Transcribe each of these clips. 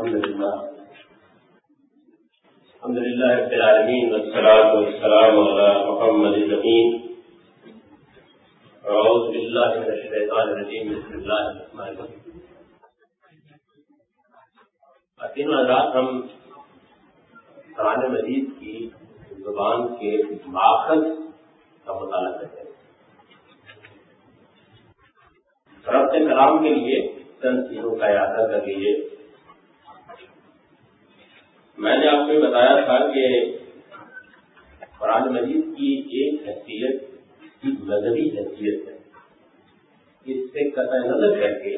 الحمد لله الحمد لله رب العالمين والصلاة والسلام على محمد الأمين أعوذ بالله من الشيطان الرجيم بسم الله الرحمن الرحيم تینوں ہم قرآن مجید کی زبان کے ماخذ کا مطالعہ کرتے ہیں۔ رب کلام کے لیے چند چیزوں کا ارادہ کر لیجیے میں نے آپ کو بتایا تھا کہ قرآن مجید کی ایک حیثیت مذہبی حیثیت ہے۔ اس سے قطع نظر کر کے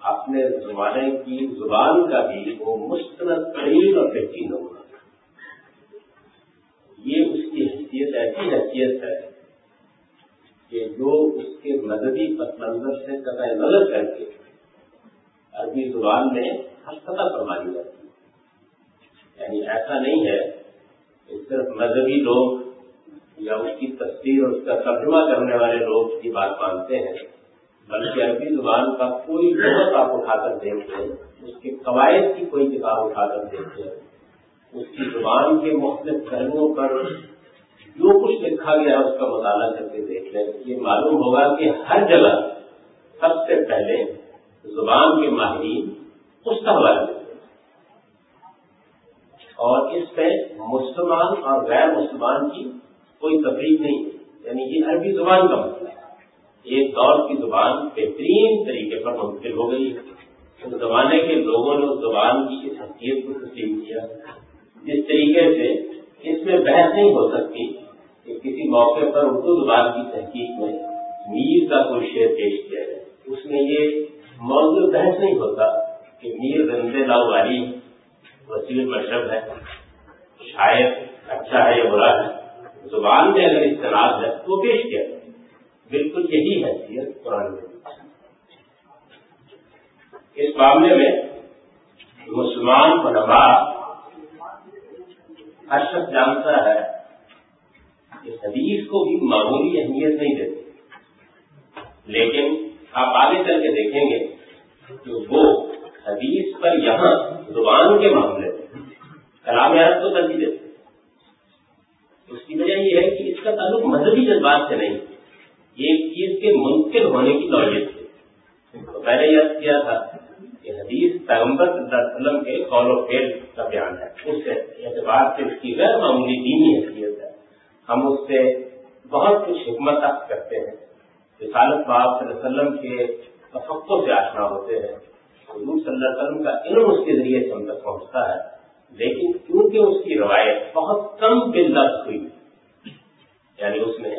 اپنے زمانے کی زبان کا بھی وہ مستند ترین اور بہترین ہوگا یہ اس کی حیثیت، ایسی حیثیت ہے کہ جو اس کے مذہبی پس منظر سے قطع نظر کر کے عربی زبان میں ہستہ فرمائی جاتی ہے۔ یعنی ایسا نہیں ہے کہ صرف مذہبی لوگ یا اس کی تصویر اور اس کا ترجمہ کرنے والے لوگ کی بات مانتے ہیں، بلکہ عربی زبان کا کوئی لغت آپ اٹھا کر دیکھتے ہیں، اس کے قواعد کی کوئی کتاب اٹھا کر دیکھتے ہیں۔ اس کی زبان کے مختلف پہلوؤں پر جو کچھ لکھا گیا اس کا مطالعہ کر کے دیکھ لیں یہ معلوم ہوگا کہ ہر جگہ سب سے پہلے زبان کے ماہرین اس کا حوالہ دیتے ہیں۔ اور اس پہ مسلمان اور غیر مسلمان کی کوئی تفریح نہیں یعنی یہ عربی زبان کا مسئلہ ہے۔ ایک دور کی زبان بہترین طریقے پر منتقل ہو گئی اس زمانے کے لوگوں نے اس زبان کی اس حیثیت کو تسلیم کیا۔ جس طریقے سے اس میں بحث نہیں ہو سکتی کہ کسی موقع پر اردو زبان کی تحقیق میں میر کا کوئی شعر پیش کیا جائے۔ اس میں یہ موضوع بحث نہیں ہوتا کہ میر رنزے لاؤ والی وسیع مشرب ہے۔ شاید اچھا ہے یا برا ہے؟ زبان میں اگر اختلاف ہے تو پیش کیا۔ جائے بالکل یہی حیثیت قرآن میں اس معاملے میں مسلمان علماء ہر شخص جانتا ہے کہ حدیث کو بھی معمولی اہمیت نہیں دیتے۔ لیکن آپ آگے چل کے دیکھیں گے کہ وہ حدیث پر یہاں زبان کے معاملے میں کلام عرب کو ترجیح دیتے اس کی وجہ یہ ہے کہ اس کا تعلق مذہبی جذبات سے نہیں ایک چیز کے منکر ہونے کی نوعیت تھی تو پہلے یاد کیا تھا کہ حدیث پیغمبر صلی اللہ علیہ وسلم کے قول و فیل کا بیان ہے۔ اس اعتبار سے اس کی غیر معمولی دینی حیثیت ہے۔ ہم اس سے بہت کچھ حکمت حق کرتے ہیں۔ رسالت باب صلی اللہ علیہ وسلم کے تفقوں سے آشنا ہوتے ہیں۔ حضور صلی اللہ علیہ وسلم کا علم اس کے ذریعے سے ہم تک پہنچتا ہے، لیکن کیونکہ اس کی روایت بہت کم بل ہوئی یعنی اس میں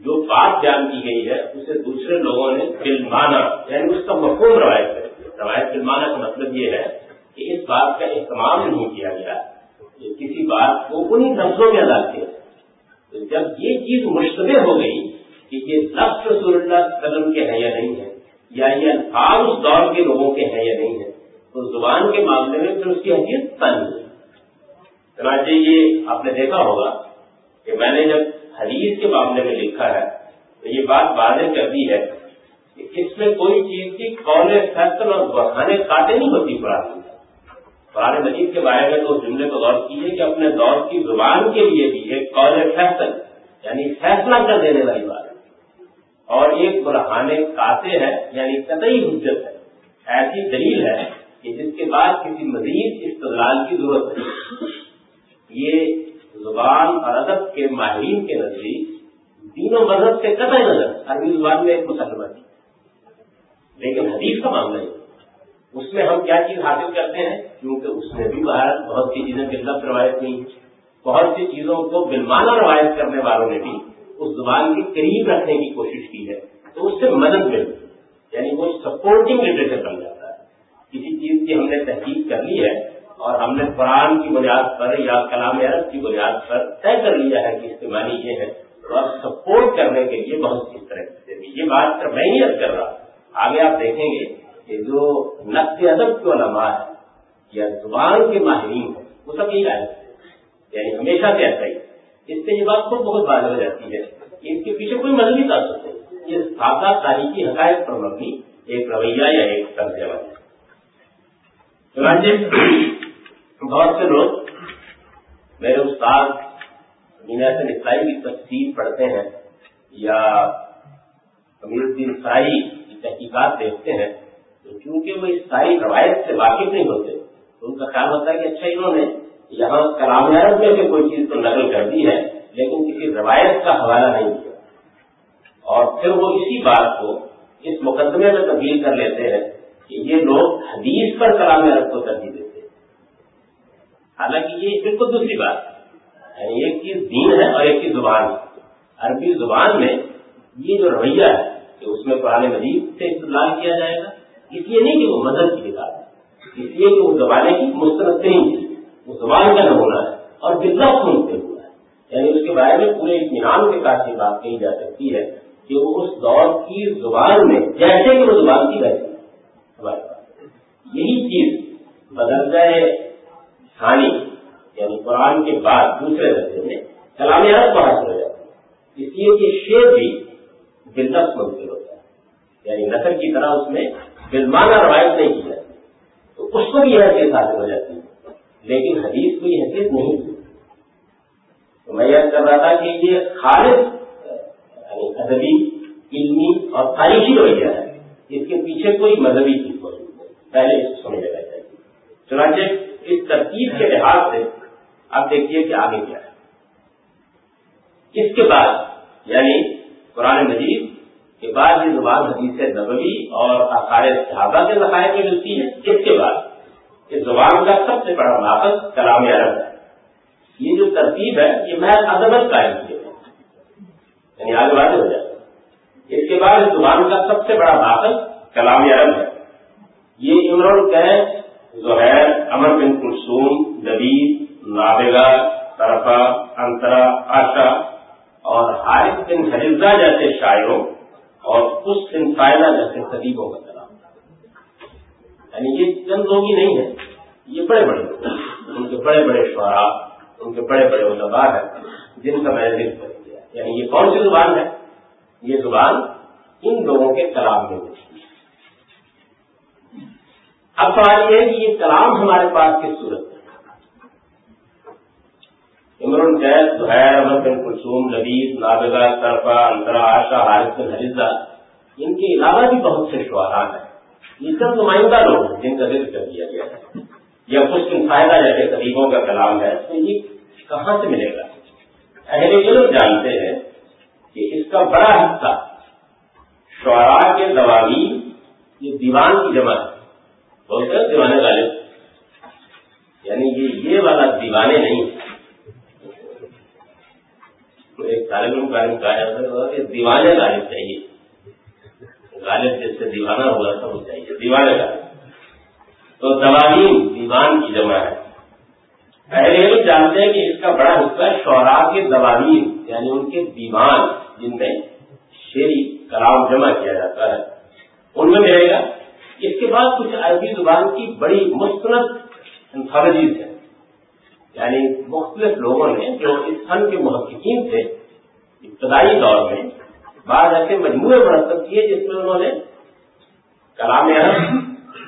جو بات بیان کی گئی ہے، اسے دوسرے لوگوں نے فلمانا یعنی اس کا مفہوم روایت کر روایت فلمانا کا مطلب یہ ہے کہ اس بات کا اہتمام نہیں کیا گیا کسی بات کو انہیں لفظوں میں ادا کیا۔ تو جب یہ چیز مشتبہ ہو گئی کہ یہ لفظ رسول اللہ قدم کے ہیں یا نہیں ہے یعنی یا یہ الفاظ اس دور کے لوگوں کے ہیں یا نہیں ہے، تو زبان کے معاملے میں پھر اس کی حیثیت نہیں چنانچہ یہ آپ نے دیکھا ہوگا کہ میں نے جب حدیث کے معاملے میں لکھا ہے، تو یہ بات واضح کر دی ہے کہ اس میں کوئی چیز کی قول فیصل اور بڑھانے کاٹے نہیں ہوتی قرآن قرآن مجید کے بارے میں تو اس جملے کو غور کیجیے کہ اپنے دور کی زبان کے لیے بھی ایک قول فیصل یعنی فیصلہ کر دینے والی بات۔ اور ایک برہانے کاتے ہے یعنی قطعی حجت ہے۔ ایسی دلیل ہے کہ جس کے بعد کسی مزید استدلال کی ضرورت ہے یہ زبان اور ادب کے ماہرین کے نزدیک دین و مذہب سے قطع نظر، عربی زبان میں ایک مسلمہ تھی۔ لیکن حدیث کا معاملہ ہے اس میں ہم کیا چیز حاصل کرتے ہیں؟ کیونکہ اس میں بھی بھارت بہت سی چیزیں بلب روایت نہیں۔ بہت سی چیزوں کو بلمانہ روایت کرنے والوں نے بھی اس زبان کے قریب رکھنے کی کوشش کی ہے، تو اس سے مدد ملتی یعنی وہ سپورٹنگ لٹریچر بن جاتا ہے۔ کسی چیز کی ہم نے تحقیق کر لی ہے اور ہم نے قرآن کی بنیاد پر یا کلام عرب کی بنیاد پر طے کر لیا ہے کہ استعمالی یہ ہے۔ اور سپورٹ کرنے کے لیے بہت سی طرح سے یہ بات میں ہی کر رہا آگے آپ دیکھیں گے کہ جو نقل ادب کے علماء ہے یا زبان کے ماہرین ہیں، وہ سب یہی آئے یعنی ہمیشہ سے ایسا ہی۔ اس سے یہ بات خود بہت بات ہو جاتی ہے اس کے پیچھے کوئی مذہبی تعصب نہیں۔ یہ سادہ تاریخی حقائق پر مبنی ایک رویہ یا ایک طرز عمل ہے۔ بہت سے لوگ میرے استاد مینا سے اسلائی کی تفصیل پڑھتے ہیں یا امیر الدین سائی کی تحقیقات دیکھتے ہیں تو چونکہ وہ اس ساری روایت سے واقف نہیں ہوتے تو ان کا خیال ہوتا ہے کہ اچھا انہوں نے یہاں کلام عرب میں سے کوئی چیز تو نقل کر دی ہے، لیکن کسی روایت کا حوالہ نہیں کیا۔ اور پھر وہ اسی بات کو اس مقدمے میں تبدیل کر لیتے ہیں کہ یہ لوگ حدیث پر کلام عرب کو ترجیح دیتے ہیں۔ حالانکہ یہ بالکل دوسری بات ہے۔ یعنی ایک چیز دین ہے اور ایک چیز زبان ہے۔ عربی زبان میں یہ جو رویہ ہے کہ اس میں قرآن مجید سے استعمال کیا جائے گا، اس لیے نہیں کہ وہ مدد کی کتاب ہے، اس لیے کہ وہ زبانیں کی مسترد ترین چیز وہ زبان کا نمونہ ہے اور بلّہ سنتے ہوا ہے۔ یعنی اس کے بارے میں پورے اطمینان کے ساتھ یہ بات کہی جا سکتی ہے کہ وہ اس دور کی زبان میں، جیسے کہ وہ زبان کی ویسی ہمارے پاس یہی چیز بدل جائے ثانی یعنی قرآن کے بعد دوسرے درجے میں کلام عرب کو حاصل ہو جاتی ہے۔ اس لیے کہ شیر بھی دلچسپ منتقل ہوتا ہے۔ یعنی نثر کی طرح اس میں بلمانہ روایت نہیں کی جاتی۔ تو اس کو بھی یہ حیثیت حاصل ہو جاتی۔ ہے لیکن حدیث کو یہ حیثیت نہیں تھی۔ تو میں یاد کر رہا تھا کہ یہ خالص یعنی ادبی، علمی اور تاریخی رویہ ہے۔ اس کے پیچھے کوئی مذہبی چیز موجود نہیں پہلے اس کو چاہیے چنانچہ اس ترتیب کے لحاظ سے آپ دیکھیے کہ آگے کیا ہے۔ اس کے بعد یعنی قرآن مجید کے بعد یہ زبان حدیث نبوی اور آثار صحابہ کے ذخائر میں ملتی ہے۔ اس کے بعد اس زبان کا سب سے بڑا ناقص کلام عرب ہے۔ یہ جو ترتیب ہے، یہ محض ادبت قائم کیے یعنی آگے واضح ہو جائے۔ اس کے بعد اس زبان کا سب سے بڑا ناقص کلام عرب ہے۔ یہ عمران قید زہیر امر بن کلسوم دبیر نابغہ، طرفہ انترا آشا اور حارث بن حریضہ جیسے شاعروں اور اس انسائنا جیسے خطیبوں کا یعنی یہ چند لوگ ہی نہیں ہے یہ بڑے بڑے لوگ ان کے بڑے بڑے شعرا، ان کے بڑے بڑے علماء ہیں، جن کا میں نے ذکر کر دیا۔ یعنی یہ کون سی زبان ہے؟ یہ زبان ان لوگوں کے کلام میں ہوتی ہے۔ اب سوال یہ ہے کہ یہ کلام ہمارے پاس کس صورت میں عمران قید زہیر احمد بن کلثوم لبیب نابغہ، طرفہ، انترا آشا حارث بن حریضہ ان کے علاوہ بھی بہت سے شعرا ہیں۔ یہ سب نمائندہ لوگ ہیں، جن کا ذکر کر دیا گیا ہے، یا کچھ فائدہ جیسے قریبوں کا کلام ہے، تو یہ کہاں سے ملے گا؟ اہل علم جانتے ہیں کہ اس کا بڑا حصہ شعراء کے دوامی یہ دیوان کی جمع ہے۔ بولتے ہیں دیوانے غالب یعنی یہ یہ والا دیوانے نہیں۔ ایک طالب علم کا کہا جاتا کہ دیوانے غالب چاہیے۔ غالب جس سے دیوانہ ہوا تھا، وہ چاہیے دیوانے غالب تو دوالین دیوان کی جمع ہے۔ پہلے یہ جانتے ہیں کہ اس کا بڑا حصہ شعراء کے دوالین یعنی ان کے دیوان جن میں شیری کلام جمع کیا جاتا ہے۔ ان میں ملے گا۔ اس کے بعد کچھ عربی زبان کی بڑی مستند انتھالوجیز ہیں۔ یعنی مختلف لوگوں نے جو اس فن کے محققین تھے، ابتدائی دور میں بعض ایسے مجموعے مرتب کیے جس میں انہوں نے کلام عرب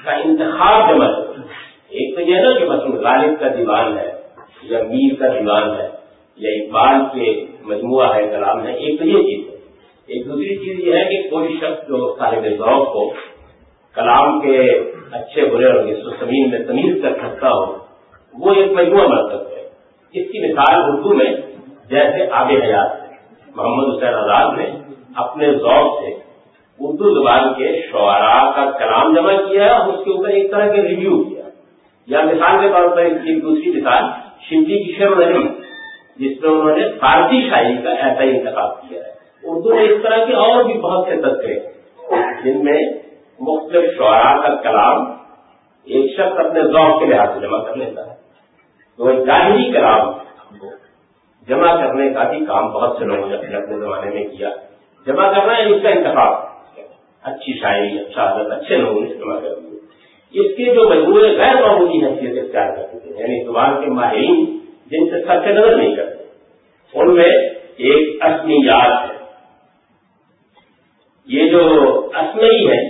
کا انتخاب جمع ایک تو یہ نا کہ مثلاً غالب کا دیوان ہے یا میر کا دیوان ہے یا اقبال کے مجموعہ ہے، کلام ہے، ایک تو یہ چیز ہے۔ ایک دوسری چیز یہ ہے کہ کوئی شخص جو طالب ذوق ہو، کلام کے اچھے، برے اور زمین میں تمیز کر سکتا ہو، وہ ایک مجموعہ مرتب ہے۔ اس کی مثال اردو میں جیسے آب حیات ہے۔ محمد حسین آزاد نے اپنے ذوق سے اردو زبان کے شعراء کا کلام جمع کیا اور اس کے اوپر ایک طرح کے ریویو کیا۔ یا مثال کے طور پر اس کی دوسری مثال شیوجی کی شیر نہیں جس میں انہوں نے فارسی شاعری کا ایسا ہی انتخاب کیا۔ ہے اردو میں اس طرح کے اور بھی بہت سے تذکرے جن میں مختلف شعراء کا کلام ایک شخص اپنے ذوق کے لحاظ سے جمع کر لیتا ہے۔ تو ظاہری کلام جمع کرنے کا بھی کام بہت سے لوگوں نے اپنے اپنے زمانے میں کیا۔ جمع کرنا ہے اس کا انتخاب، اچھی شاعری اچھا حضرت، اچھے لوگوں نے جمع کر دیے۔ اس کے جو مجموعے غیر معمولی حیثیت اختیار کرتے تھے یعنی زبان کے ماہرین جن سے سب سے نظر نہیں کرتے، ان میں ایک اصمی یاد ہے۔ یہ جو اسمئی ہے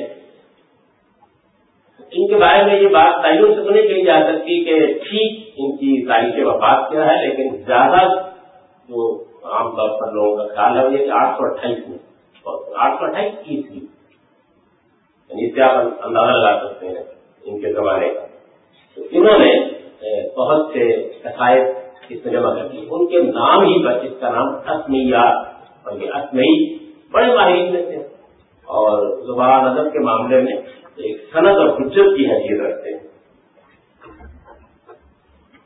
ان کے بارے میں یہ بات تعین سے تو نہیں کہی جا سکتی کہ ٹھیک ان کی تاریخ وفات کیا ہے، لیکن زیادہ جو عام طور پر لوگوں کا خیال ہے، یہ کہ آٹھ سو اٹھائیس میں۔ آٹھ سو اٹھائیس عیسوی یعنی اس سے آپ اندازہ لگا سکتے ہیں ان کے زمانے کا۔ تو انہوں نے بہت سے عقائد اس میں جمع کر دی۔ ان کے نام ہی پر اس کا نام اسمیات اور یہ اسمئی بڑے ماہرین میں تھے۔ اور زبان ادب کے معاملے میں ایک صنعت اور حجت کی حیثیت رکھتے ہیں۔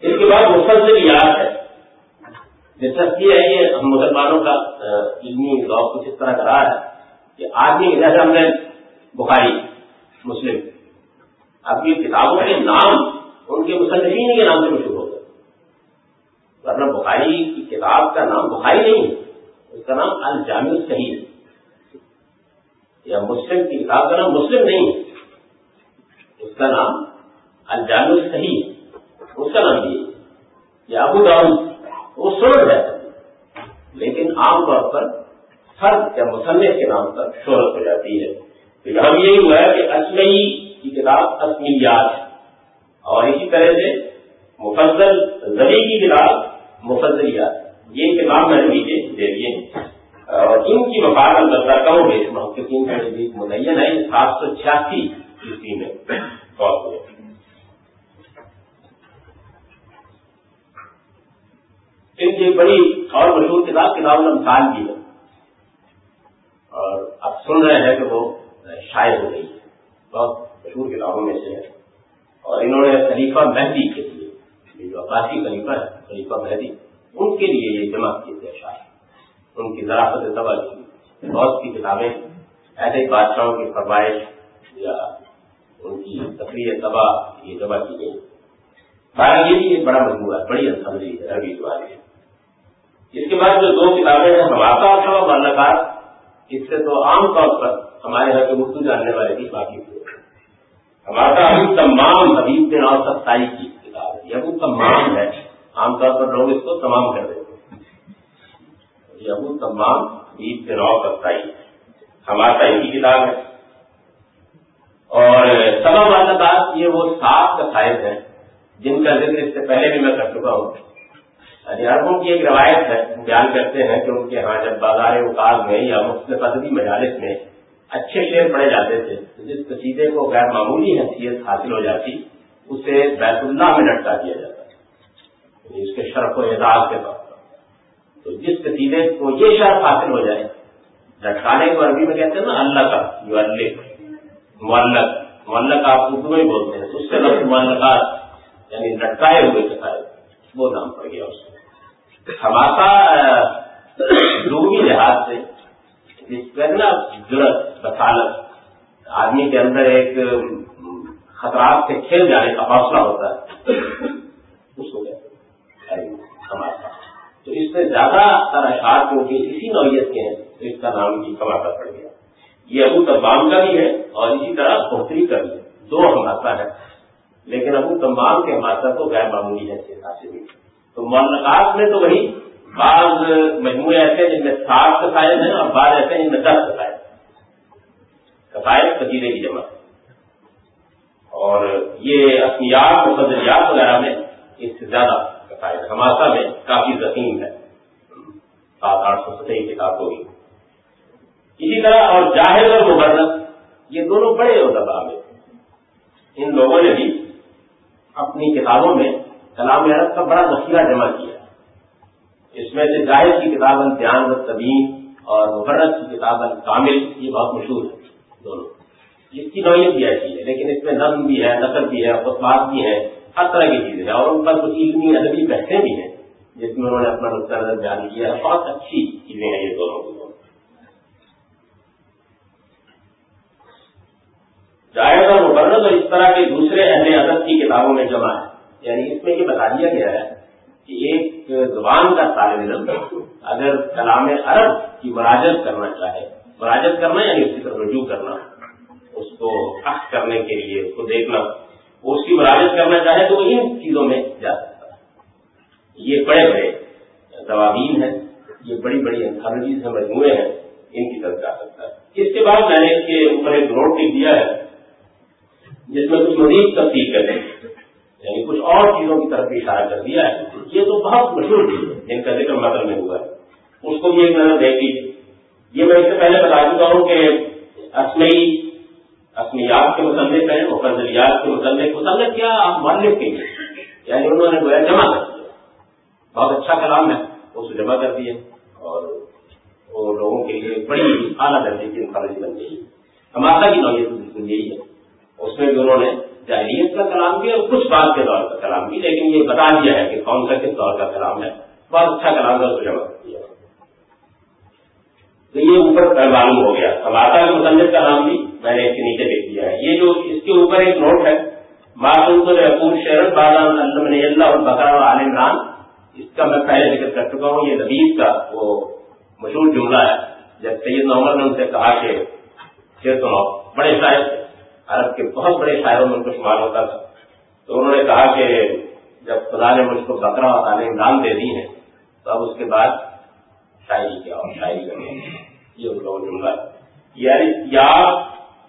اس کے بعد مسلسل یاد ہے۔ دلچسپی ہے یہ ہم مسلمانوں کا علمی ذوق کچھ اس طرح کا رہا ہے کہ آدمی جیسے ہم نے بخاری، مسلم اب یہ کتابوں کے نام، ان کے مسلمین کے نام سے مشہور ہو گئے۔ ورنہ بخاری کی کتاب کا نام بخاری نہیں ہے، اس کا نام الجامع صحیح یا مسلم کی کتاب کا نام مسلم نہیں ہے، اس کا نام الجامع صحیح اس کا نام یہ یا ابو داؤد وہ سورج ہے۔ لیکن عام طور پر فرد یا مصنف کے نام پر شہرت ہو جاتی ہے۔ یہاں یہی ہوا ہے کہ اسمئی کی کتاب اسمیات ہے۔ اور اسی طرح سے مفضل زبی کی کتاب مفضلیات یہ کتاب میں نے دے دیے اور ان کی وفات البتہ کم ہو گئی محققین کا نزدیک متعین ہے، سات سو چھیاسی عیسوی میں فوت ہوئے ان کی بڑی اور مشہور کتاب کتاب الامثال کی ہے۔ اور اب سن رہے ہیں کہ وہ شاید ہو گئی ہے۔ بہت مشہور کتابوں میں سے ہے۔ اور انہوں نے خلیفہ مہدی کے لیے یعنی جو عباسی خلیفہ ہے، خلیفہ مہدی، ان کے لیے یہ جمع کیے تھے شاید ان کی ذرافت تباہ کی۔ بہت سی کتابیں ایسے بادشاہوں کی فرمائش یا ان کی تفریح تباہ یہ جمع کی گئی بارہ یہ بھی ایک بڑا مجموعہ ہے، بڑی اسمبلی ہے، عربی دوارے اس کے بعد جو دو کتابیں ہیں ہمارا اور ملکات اس سے تو عام طور پر ہمارے یہاں کے اردو جاننے والے بھی باقی ہوئے ہمارا ابو تمام حبیب کے نام ستائی کی کتاب ہے۔ یہ ابو تمام ہے۔ عام طور پر لوگ اس کو تمام کر دیتے ہیں۔ یہ ابو تمام حبیب کے نام ستائی ہمارا ان کی کتاب ہے۔ اور تمام ملکات یہ وہ سات قصائد ہیں جن کا ذکر اس سے پہلے بھی میں کر چکا ہوں۔ عربوں کی ایک روایت ہے بیان کرتے ہیں کہ ان کے ہاں جب بازار اوقات میں یا مختلف ادبی مجالس میں اچھے شعر پڑے جاتے تھے، تو جس قصیدے کو غیر معمولی حیثیت حاصل ہو جاتی، اسے بیت اللہ میں لٹکا دیا جاتا یعنی اس کے شرف و اعزاز کے طور پر۔ تو جس قصیدے کو یہ شرف حاصل ہو جائے لٹکانے کو عربی میں کہتے ہیں نا اللہ کا جو الک معلق معلق آپ اردو میں بولتے ہیں اس سے لفظ معلقات یعنی لٹکائے ہوئے کسائے وہ نام پڑ گیا اس میں ہماسا لوگی لحاظ سے جس ضرورت بسالت آدمی کے اندر ایک، خطرات سے کھیل جانے کا حوصلہ ہوتا ہے۔ اس کو کہتے ہیں تو اس سے زیادہ تر اشعار کیونکہ اسی نوعیت کے ہیں، تو اس کا نام بھی کماتا پڑ گیا۔ یہ ابو تمام کا بھی ہے اور اسی طرح بہتری کا بھی ہے۔ دو ہماسا ہے، لیکن ابو تمام کے ہماسا تو غیر معمولی ہے حاصل ہوئی تو معلقات میں تو وہی بعض مجموعے ایسے جن میں سات قصائد ہیں اور بعض ایسے جن میں دس قصائد قصائد قصیدے کی جمع۔ اور یہ اصمیات مفضلیات وغیرہ میں اس سے زیادہ قصائد ہماسا میں کافی ذخیم ہے سات آٹھ سو ستائی کتاب ہوگی۔ اسی طرح اور جاہد اور مبرت یہ دونوں بڑے ادبا میں۔ ان لوگوں نے بھی اپنی کتابوں میں کلام عرب کا بڑا ذخیرہ جمع کیا۔ اس میں سے جاہد کی کتاب الدیان و طبیم اور مبرت کی کتاب الکامل یہ بہت مشہور ہے۔ دونوں۔ اس کی نوعیت بھی ایسی ہے، لیکن اس میں نظم بھی ہے نقل بھی ہے، خطبات بھی ہے ہر طرح کی چیزیں ہیں اور ان پر کچھ علمی ادبی بحثیں بھی ہیں، جس میں انہوں نے اپنا نقطۂ نظر بیان کیا۔ ہے بہت اچھی چیزیں ہیں یہ دونوں۔ کی جائز اور مبرت اور اس طرح کے دوسرے اہل ادب کی کتابوں میں جمع ہے۔ یعنی اس میں یہ بتا دیا گیا ہے کہ ایک زبان کا طالب علم اگر کلام عرب کی مراجت کرنا چاہے مراجت کرنا یعنی اس کی طرف رجوع کرنا، اس کو اخذ کرنے کے لیے، اس کو دیکھنا وہ اس کی مراجت کرنا چاہے تو ان چیزوں میں جا سکتا ہے۔ یہ بڑے بڑے ضوابین ہیں، یہ بڑی بڑی انتھالوجیز ہیں، مجموعے ہیں، ان کی طرف جا سکتا ہے۔ اس کے بعد میں نے اس کے اوپر ایک نوٹ لکھ دیا ہے، جس میں کچھ مزید تفصیل کرتے ہیں۔ یعنی کچھ اور چیزوں کی طرف اشارہ کر دیا ہے۔ یہ تو بہت مشہور چیز ہے۔ جن کا ذکر مطلب میں ہوا ہے۔ اس کو بھی ایک نظر دیکھ لیجیے یہ میں اس سے پہلے بتا چکا ہوں کہ اسمئی اسمیات کے متعلق ہیں مفضلیات کے متعلق۔ متعلق کیا آپ مالک کے یعنی انہوں نے گویا جمع کر دیا۔ بہت اچھا کلام ہے۔ اس کو جمع کر دیا اور وہ لوگوں کے لیے بڑی اعلیٰ درجے کی انفارج بن گئی ہمارا کی نوعیت بالکل یہی ہے۔ اس میں بھی انہوں نے جاہلیت کا کلام بھی اور کچھ بات کے دور کا کلام بھی، لیکن یہ بتا دیا ہے کہ کون سا کس دور کا کلام ہے۔ بہت اچھا کلام ہے، اس کو جمع کر دیا تو یہ اوپر معلوم ہو گیا۔ اب آتا مصنف کا نام بھی میں نے اس کے نیچے دیکھ دیا ہے۔ یہ جو اس کے اوپر ایک نوٹ ہے ماسور شہر بادام اللہ اور بکرا عال عمران، اس کا میں پہلے ذکر کر چکا ہوں۔ یہ نبیز کا وہ مشہور جملہ ہے۔ جب سید محمد نے ان سے کہا کہ شیر سنو، بڑے شاعر تھے۔ عرب کے بہت بڑے شاعروں میں ان کو شمار ہوتا تھا۔ تو انہوں نے کہا کہ جب خدا نے مجھ کو بکرا اور عال دے دی ہیں، تو اب اس کے بعد شاعری کیا اور شاعری کرنا یہ ان کا جملہ یعنی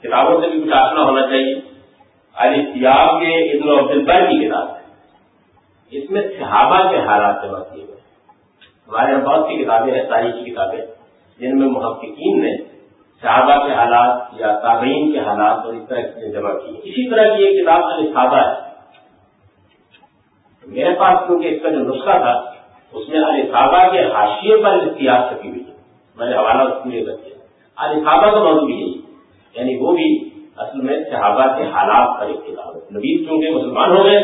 کتابوں سے بھی کچھ آسنا ہونا چاہیے۔ یعنی الفتیاب کے ابن عبد البر کی کتاب ہے۔ اس میں صحابہ کے حالات جمع کیے گئے۔ ہمارے یہاں بہت سی کتابیں ہیں، تاریخی کتابیں، جن میں محققین نے صحابہ کے حالات یا تابعین کے حالات اور اس طرح کی جمع کی۔ اسی طرح کی ایک کتاب الفابہ ہے۔ میرے پاس کیونکہ اس کا جو نسخہ تھا، اس میں الفابہ کے حاشیے پر اختیار چھپی ہوئی میں نے حوالہ اس لیے کر دیا۔ الفابہ کا موضوع بھی یہی یعنی وہ بھی اصل میں صحابہ کے حالات پر ایک کتاب ہے۔ نبیز چونکہ مسلمان ہو گئے،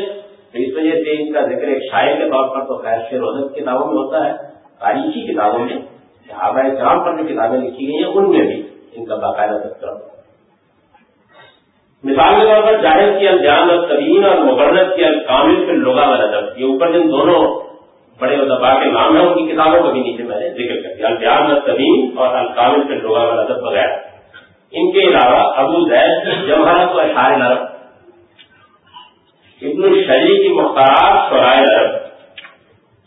تو اس وجہ سے ان کا ذکر ایک شاعر کے طور پر تو خیر شیر وزت کتابوں میں ہوتا ہے۔ تاریخی کتابوں میں صحابہ کرام پر جو کتابیں لکھی گئی ہیں، ان میں بھی ان کا باقاعدہ تذکرہ۔ مثال کے طور پر جائز کی الجان اور اور مبرت کی الکامل پھر لوگا والا ادب یہ اوپر جن دونوں بڑے ادبا کے نام ہیں، ان کی کتابوں کا بھی نیچے میں نے ذکر کر دیا۔ الجان اور اور الکامل پھر لوگا والا ادب وغیرہ ان کے علاوہ ابو زید، جمہرت و اشار نرب ابن الشری کی مختارات شرائے نرب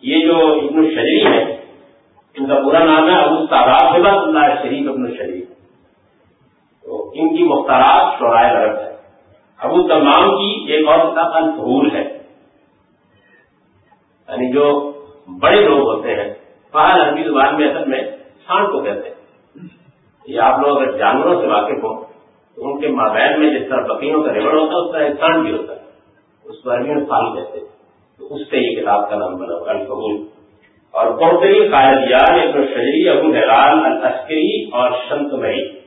یہ جو ابن الشری ہے ان کا پورا نام ہے ابو تعداد اللہ شریف ابن الشریف تو ان کی مختارات شرائے نرب ہے ابو تمام کی ایک اور کتاب الفہور ہے۔ یعنی جو بڑے لوگ ہوتے ہیں فہر عربی زبان میں اصل میں سانڈ کو کہتے ہیں۔ یہ آپ لوگ اگر جانوروں سے واقف ہوں، تو ان کے مابین میں جس طرح بکریوں کا ریوڑ ہوتا ہے، اس طرح انسان بھی ہوتا ہے۔ اس کو عربی میں فال کہتے ہیں۔ تو اس سے یہ کتاب کا نام بنا الفبول اور بہترین قائدیات ابن شجری، ابو حیران السکری اور شنت مری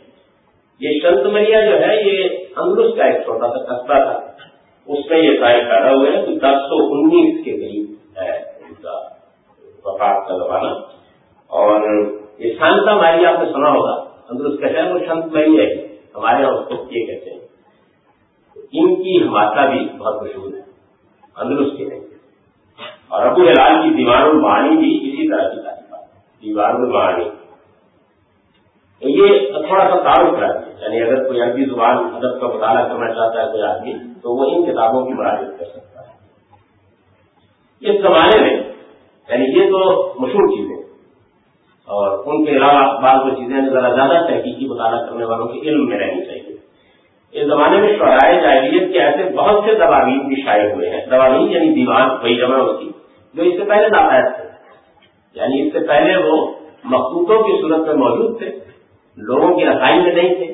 یہ شنت مریا جو ہے، یہ انگرس کا ایک چھوٹا سا قصبہ تھا۔ اس میں یہ شاید پیدا ہوئے ہیں۔ تو دس سو انیس کے قریب ہے ان کا وفات کا زمانہ۔ اور یہ شانتا ماری آپ نے سنا ہوگا۔ اندر کا شہر وہ شنت مئی ہے ہمارے یہاں اس کو یہ کہتے ہیں۔ ان کی ہمارا بھی بہت مشہور ہے۔ اندرست کے نہیں اور ابو حلال کی دیوار المعانی بھی اسی طرح کی تعلیم دیوار المعانی یہ تھوڑا سا تعارف کرا دیا یعنی اگر کوئی عربی زبان ادب کا مطالعہ کرنا چاہتا ہے کوئی آدمی، تو وہ ان کتابوں کی مراجت کر سکتا ہے۔ اس زمانے میں یعنی یہ تو مشہور چیزیں۔ اور ان کے علاوہ بعض وہ چیزیں ذرا زیادہ تحقیقی مطالعہ کرنے والوں کے علم میں رہنی چاہیے۔ اس زمانے میں شعرائے جاہلیت کے ایسے بہت سے دواوین بھی شائع ہوئے ہیں۔ دواوین یعنی دیوان وہی جمع ہوتی، جو اس سے پہلے ناپائد تھے۔ یعنی اس سے پہلے وہ مخصوصوں کی صورت میں موجود تھے۔ لوگوں کی رسائی میں نہیں تھے،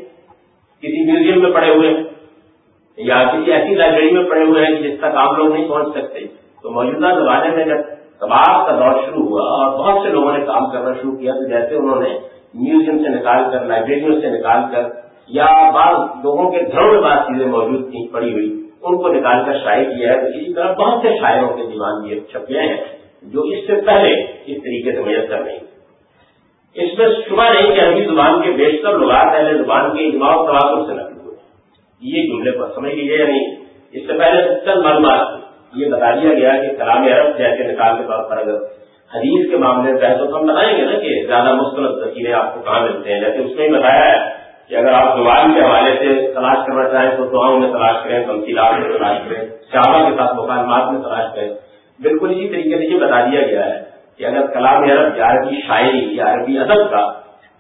کسی میوزیم میں پڑے ہوئے ہیں، یا کسی ایسی لائبریری میں پڑے ہوئے ہیں جس تک آپ لوگ نہیں پہنچ سکتے۔ تو موجودہ زمانے میں جب تباہ کا دور شروع ہوا اور بہت سے لوگوں نے کام کرنا شروع کیا، تو جیسے انہوں نے میوزیم سے نکال کر، لائبریریوں سے نکال کر، یا بعض لوگوں کے گھروں میں بعض چیزیں موجود تھیں پڑی ہوئی، ان کو نکال کر شائع کیا ہے۔ تو اسی طرح بہت سے شاعروں کے دیوان یہ چھپے ہیں، جو اس سے پہلے اس طریقے سے میسر نہیں اس میں شبہ نہیں کہ عربی زبان کے بیشتر لوگ پہلے زبان کے اجماع تواتر سے نقل ہوئے۔ یہ جملے پر سمجھ لیجیے یا نہیں؟ اس سے پہلے چند معلومات یہ بتا دیا گیا کہ کلام عرب جیسے نکال کے طور پر اگر حدیث کے معاملے میں تو ہم بتائیں گے نا کہ زیادہ مستند ذخیرے آپ کو کہاں ملتے ہیں؟ جیسے اس میں ہی بتایا ہے کہ اگر آپ زبان کے حوالے سے تلاش کرنا چاہیں تو دعاؤں میں تلاش کریں، تمثیلات میں تلاش کریں شعبہ کے ساتھ مکالمات میں تلاش کریں۔ بالکل اسی طریقے سے یہ بتا دیا گیا ہے۔ کہ اگر کلام عرب یا عربی شاعری یا عربی ادب کا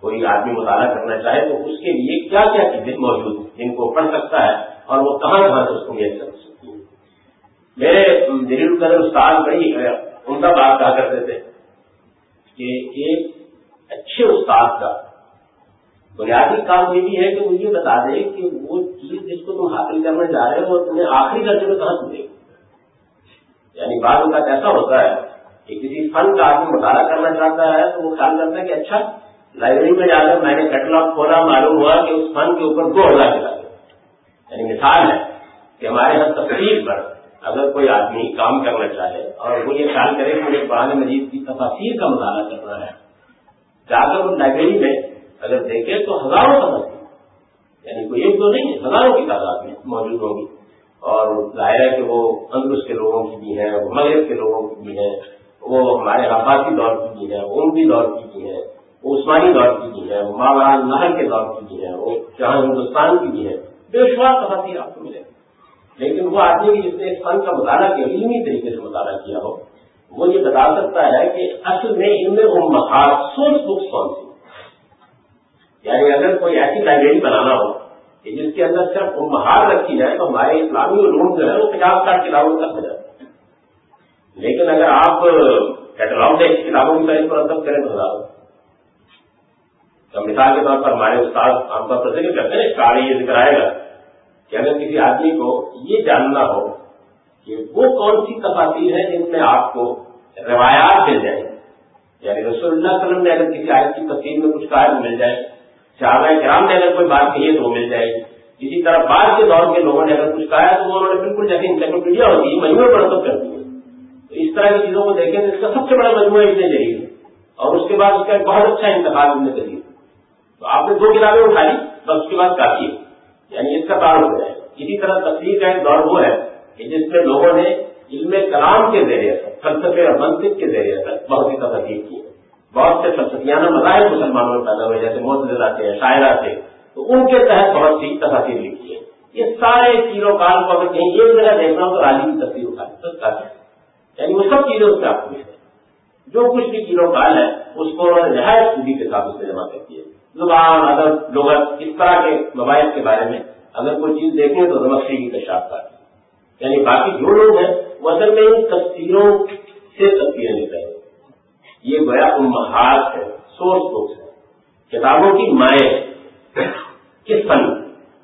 کوئی آدمی مطالعہ کرنا چاہے تو اس کے لیے کیا کیا چیزیں موجود ہیں جن کو پڑھ سکتا ہے اور وہ کہاں کہاں سے اس کو میسر ہو سکتی ہے میرے دلیل قدر استاد بڑی عمدہ بات کہا کرتے تھے کہ ایک اچھے استاد کا بنیادی کام یہ بھی ہے کہ مجھے بتا دے کہ وہ چیز جس کو تم حاصل کرنے جا رہے ہو وہ تمہیں آخری درجے میں کہاں سنے یعنی بعض اوقات ایسا ہوتا ہے کہ کسی جی فن کا آدمی مطالعہ کرنا چاہتا ہے تو وہ خیال کرتا ہے کہ اچھا لائبریری میں جا کر میں نے کیٹلاگ کھولا، معلوم ہوا کہ اس فن کے اوپر دو ہزار کتابیں یعنی مثال ہے کہ ہمارے یہاں تفصیل پر اگر کوئی آدمی کام کرنا چاہے اور وہ یہ خیال کرے کہ مجھے قرآن مجید کی تفاصیر کا مطالعہ کرنا ہے، جا کر وہ لائبریری میں اگر دیکھے تو ہزاروں تفصیل یعنی کوئی ایک دو نہیں ہزاروں کی تعداد میں موجود ہوگی اور ظاہر ہے کہ وہ اندرس کے لوگوں کی بھی ہیں، وہ مغرب کے لوگوں کی بھی ہیں وہ ہمارے عباسی دور کی بھی ہیں وہ عمدی دور کی بھی ہیں وہ عثمانی دور کی بھی ہیں وہ نہر کے دور کی بھی ہیں وہ جہاں ہندوستان کی بھی ہے۔ بے شمار تفاصیر آپ کو ملے۔ لیکن وہ آدمی جس نے اس فن کا مطالعہ کیا، علمی طریقے سے مطالعہ کیا ہو، وہ یہ بتا سکتا ہے کہ اصل میں ان میں وہ سورس بکس کون سی؟ یعنی اگر کوئی ایسی لائبریری بنانا ہو کہ جس کے اندر صرف وہ مہار رکھی جائے تو ہمارے اسلامی علوم جو ہے وہ پچاس ساٹھ کتابوں تک ہو جاتے ہیں لیکن اگر آپ کیٹلاگ ڈیک کتابوں کی طرح مرتب کریں تو تو مثال کے طور پر ہمارے استاد عام طور پر ذکر کرتے ہیں کار یہ ذکر آئے گا کہ اگر کسی آدمی کو یہ جاننا ہو کہ وہ کون سی تفاصیر ہے جن میں آپ کو روایات مل جائیں۔ یعنی رسول اللہ علیہ وسلم نے اگر کسی آیت کی تفصیل میں کچھ کہا مل جائے۔ صحابہ کرام نے اگر کوئی بات کہی ہے تو وہ مل جائے۔ اسی طرح بعد کے دور کے لوگوں نے اگر کچھ کہا ہے تو انہوں نے بالکل جیسے انسائکلوپیڈیا ہوتی ہے، مجموعے مرتب کر دی ہے۔ اس طرح کی چیزوں کو دیکھیں تو اس کا سب سے بڑا مجموعہ اتنے ذریعے اور اس کے بعد اس کا ایک بہت اچھا انتخاب اتنے ذریعے تو آپ نے دو کتابیں اٹھا لی، بس اس کے بعد کافی ہے۔ یعنی اس کا تعلق ہو جائے۔ اسی طرح تصویر کا ایک دور وہ ہے کہ جس میں لوگوں نے علم کلام کے ذریعے سے، فلسفے اور منصف کے ذریعے سے بہت سی تفصیل کی ہے۔ بہت سے فلسفیانہ مذاہب مسلمانوں میں پیدا ہوئے، جیسے موجود ہیں شاعرہ تھے۔ تو ان کے تحت بہت سی تفاصیر لکھی ہے یہ سارے چیزوں کال کو اگر کہیں ایک جگہ دیکھنا ہو تو راجی کی تصویر اٹھا تو کافی۔ یعنی وہ سب چیزیں اس میں آپ کو جو کچھ بھی کیلو کال ہے، اس کو انہوں نے نہایت خوبی کے ساتھ اس میں جمع کر ہے۔ زبان، ادب، لغت، اس طرح کے موبائل کے بارے میں اگر کوئی چیز دیکھیں تو نمستے کی کشاف کا یعنی باقی جو لوگ ہیں، وہ اصل میں ان تصویروں سے تصویریں لیتے ہیں یہ گویا امہات ہے سورس بکس ہے کتابوں کی مائیں کس فن؟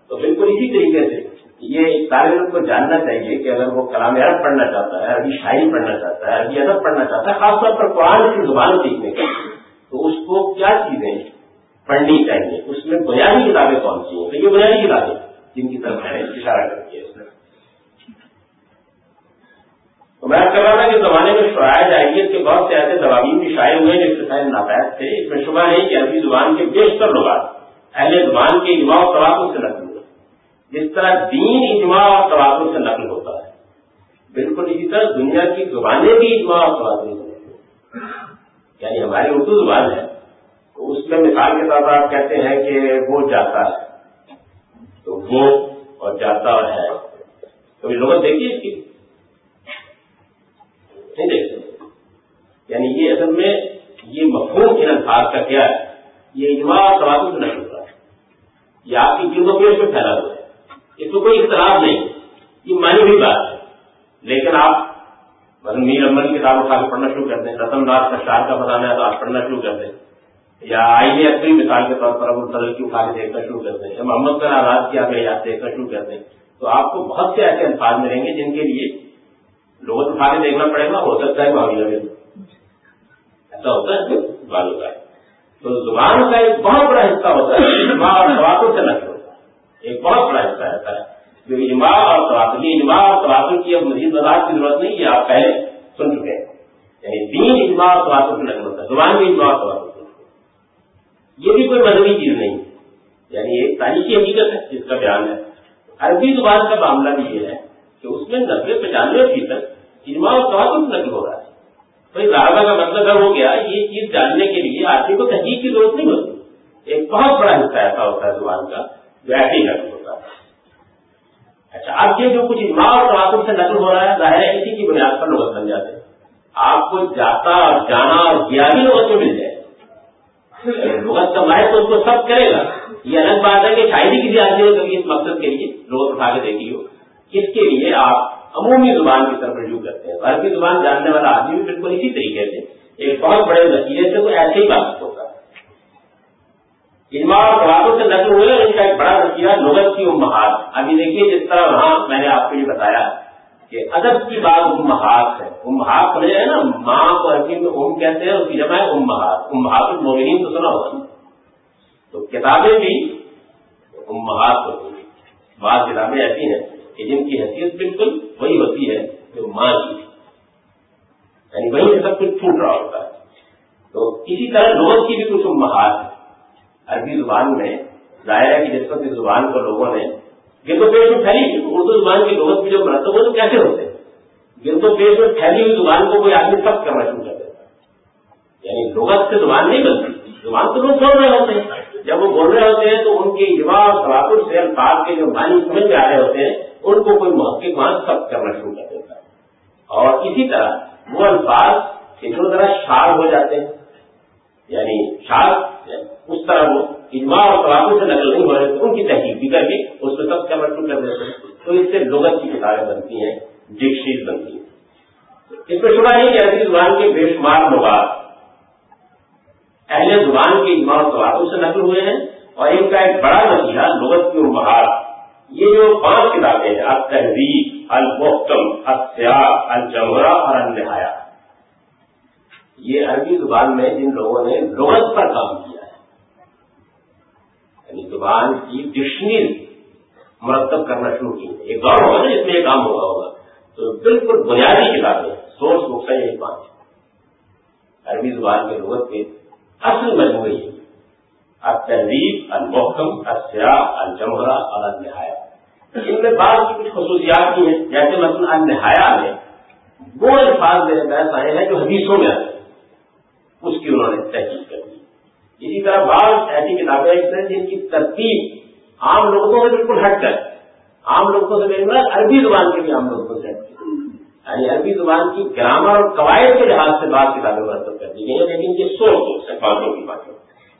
تو بالکل اسی طریقے سے یہ طالب علم کو جاننا چاہیے کہ اگر وہ کلام عرب پڑھنا چاہتا ہے عربی شاعری پڑھنا چاہتا ہے عربی ادب پڑھنا چاہتا ہے، خاص طور پر قرآن کی زبان سیکھنے کے تو اس کو کیا چیزیں پڑھنی چاہیے؟ اس میں بنیادی کتابیں کون سی ہیں؟ تو یہ بنیادی کتابیں جن کی طرف میں نے اشارہ کر دیا تو میں کر رہا تھا کہ زمانے میں شرائع جاہلیت کے بہت سے ایسے دواوین بھی شائع ہوئے جو اس ناپید تھے۔ اس میں شبہ نہیں کہ عربی زبان کے بیشتر لوگ اہل زبان کے اجماع و تواتر سے نقل ہوئے۔ جس طرح دین اجماع اور تواتر سے نقل ہوتا ہے۔ بالکل اسی طرح دنیا کی زبانیں بھی اجماع اور تواتر سے یعنی ہماری اردو زبان ہے۔ تو اس میں مثال کے طور پر آپ کہتے ہیں کہ وہ جاتا ہے۔ تو وہ اور جاتا اور ہے۔ کبھی لوگ دیکھیے اس کی؟ نہیں دیکھ سکتے یعنی یہ اصل میں یہ مفہوم ان الفاظ کا کیا ہے؟ یہ اجماع اور توازن سے نہیں ہوتا ہے۔ یہ آپ کی جلدوں پیش میں پھیلا ہوا ہے۔ اس کو کوئی اختلاف نہیں، یہ مانی ہوئی بات ہے۔ لیکن آپ مطلب میر امن کی کتاب اٹھا کے پڑھنا شروع کر دیں، رتن داس کا شار کا بتانا ہے تو آپ پڑھنا شروع کر دیں۔ یا آئی اپنی مثال کے طور پر ابو کی اٹھا کے دیکھنا شروع کر دیں۔ یا محمد کا آزاد کی آپ یاد دیکھنا شروع کر دیں۔ تو آپ کو بہت سے ایسے الفاظ ملیں گے جن کے لیے لوگ اٹھا کے دیکھنا پڑے گا، ہو سکتا ہے معاملہ میں ایسا ہوتا ہے بالوں کا تو زبان کا ایک بہت بڑا حصہ ہوتا ہے اجماع اور تواتر سے نقل ہوتا ہے ایک بہت بڑا حصہ رہتا ہے۔ جو اجماع اور تواتر اجماع اور تواتر کی اب مزید وضاحت کی ضرورت نہیں، یہ آپ پہلے سن چکے ہیں۔ یعنی تین اجماع اور تواتر سے نقل ہوتا ہے، زبان بھی اجماع اور تواتر یہ بھی کوئی مذہبی چیز نہیں۔ یعنی ایک تاریخی حقیقت ہے، جس کا بیان ہے۔ عربی زبان کا معاملہ بھی یہ ہے کہ اس میں نبے پچانوے فیصد اجماع اور تواتر سے نقل ہو رہا ہے۔ بھائی راہبہ کا مطلب ہو گیا یہ چیز جاننے کے لیے آدمی کو تحقیق کی ضرورت نہیں ہوتی۔ ایک بہت بڑا حصہ ایسا ہوتا ہے زبان کا۔ جو ایسے ہی نقل ہوتا ہے۔ اچھا اب یہ جو کچھ اجماع اور تواتر سے نقل ہو رہا ہے، ظاہر ہے اسی کی بنیاد پر لوگ بن جاتے ہیں۔ آپ کو جاتا اور جانا اور گیا بھی لوگوں سے مل جائے۔ لغت کا ماہر تو اس کو سب کرے گا۔ یہ الگ بات ہے کہ شاید ہی کسی آدمی نے کبھی اس مقصد کے لیے لغت اٹھا کے دیکھی ہو اس کے لیے آپ عمومی زبان کی طرف رجوع کرتے ہیں۔ عربی زبان جاننے والا آدمی بھی بالکل اسی طریقے سے، ایک بہت بڑے نتیجے سے وہ ایسے ہی بات ہوتا ہے۔ اجماع اور قواتوں سے نقل ہوئے ان کا ایک بڑا نتیجہ لغت کی امہات۔ ابھی دیکھیے جس طرح وہاں میں نے آپ کو یہ بتایا کہ ادب کی بات امہات ہے۔ امہات سمجھ ہے نا؟ ماں کو عربی میں ام کہتے ہیں اس کی جمع ہے امہات۔ امہات المومنین تو سنا ہوگا۔ تو کتابیں بھی امہات ہوتی ہیں بعض کتابیں ایسی ہیں کہ جن کی حیثیت بالکل وہی ہوتی ہے جو ماں کی۔ یعنی وہیں سے سب کچھ ٹوٹ رہا ہوتا ہے۔ تو اسی طرح لغت کی بھی کچھ امہات ہے عربی زبان میں، ظاہر ہے کہ جس وقت زبان کو لوگوں نے گرد و پیش میں پھیلی اردو زبان کی لغت بھی جو مرتب ہو تو کیسے ہوتے ہیں؟ گرد و پیش میں پھیلی ہوئی زبان کو کوئی آدمی سب کرنا شروع کر دیتا ہے۔ یعنی لغت سے زبان نہیں بنتی۔ زبان تو لوگ بول رہے ہوتے ہیں۔ جب وہ بول رہے ہوتے ہیں تو ان کے یوا اور سواتر سے الفاظ کے جو معنی سمجھ میں آ رہے ہوتے ہیں، ان کو کوئی محقق وہاں سب کرنا شروع کر دیتا ہے۔ اور اسی طرح وہ الفاظ جو ذرا شار ہو جاتے ہیں۔ یعنی شار یعنی اس طرح وہ اجماع اور سواتوں سے نقل نہیں ہو رہے، تو ان کی تحقیق بھی کر کے اس میں سب کرنا کر دیتے ہیں۔ تو اس سے لغت کی کتابیں بنتی ہیں ڈکشنری بنتی ہیں۔ اس میں شبہ نہیں کہ ایسی زبان کے بے شمار لغات اہل زبان کے اجماع اور سواتوں سے نقل ہوئے ہیں، اور ان کا ایک بڑا نتیجہ لغت کی امہار یہ جو پانچ کتابیں ہیں التحریر المحتم السیاح الجمرہ اور النہایا یہ عربی زبان میں جن لوگوں نے لغت پر کام کیا ہے یعنی زبان کی ڈکشنری مرتب کرنا شروع کی ایک دور ہوگا نا جس میں یہ کام ہوا ہوگا۔ تو بالکل بنیادی کتابیں سورس بکس ہے یہی پانچ عربی زبان کے لغت کے اصل مجموعی التحریر المحکم السیاح الجمرہ اور النہایا ان میں بعض کی کچھ خصوصیات بھی ہیں۔ جیسے مثلا النہایا میں وہ الفاظ میرے پاس آئے ہیں جو حدیثوں میں آتے ہیں۔ اس کی انہوں نے تحقیق کر دی۔ اسی طرح بعض ایسی کتابیں ہیں جن کی ترتیب عام لوگوں سے بالکل ہٹ کر، عام لوگوں سے میرے عربی زبان کے بھی عام لوگوں سے یعنی عربی زبان کی گرامر اور قواعد کے لحاظ سے بعض کتابیں مرتب کر دی گئی ہیں لیکن یہ سوچ ہے باتوں کی باتوں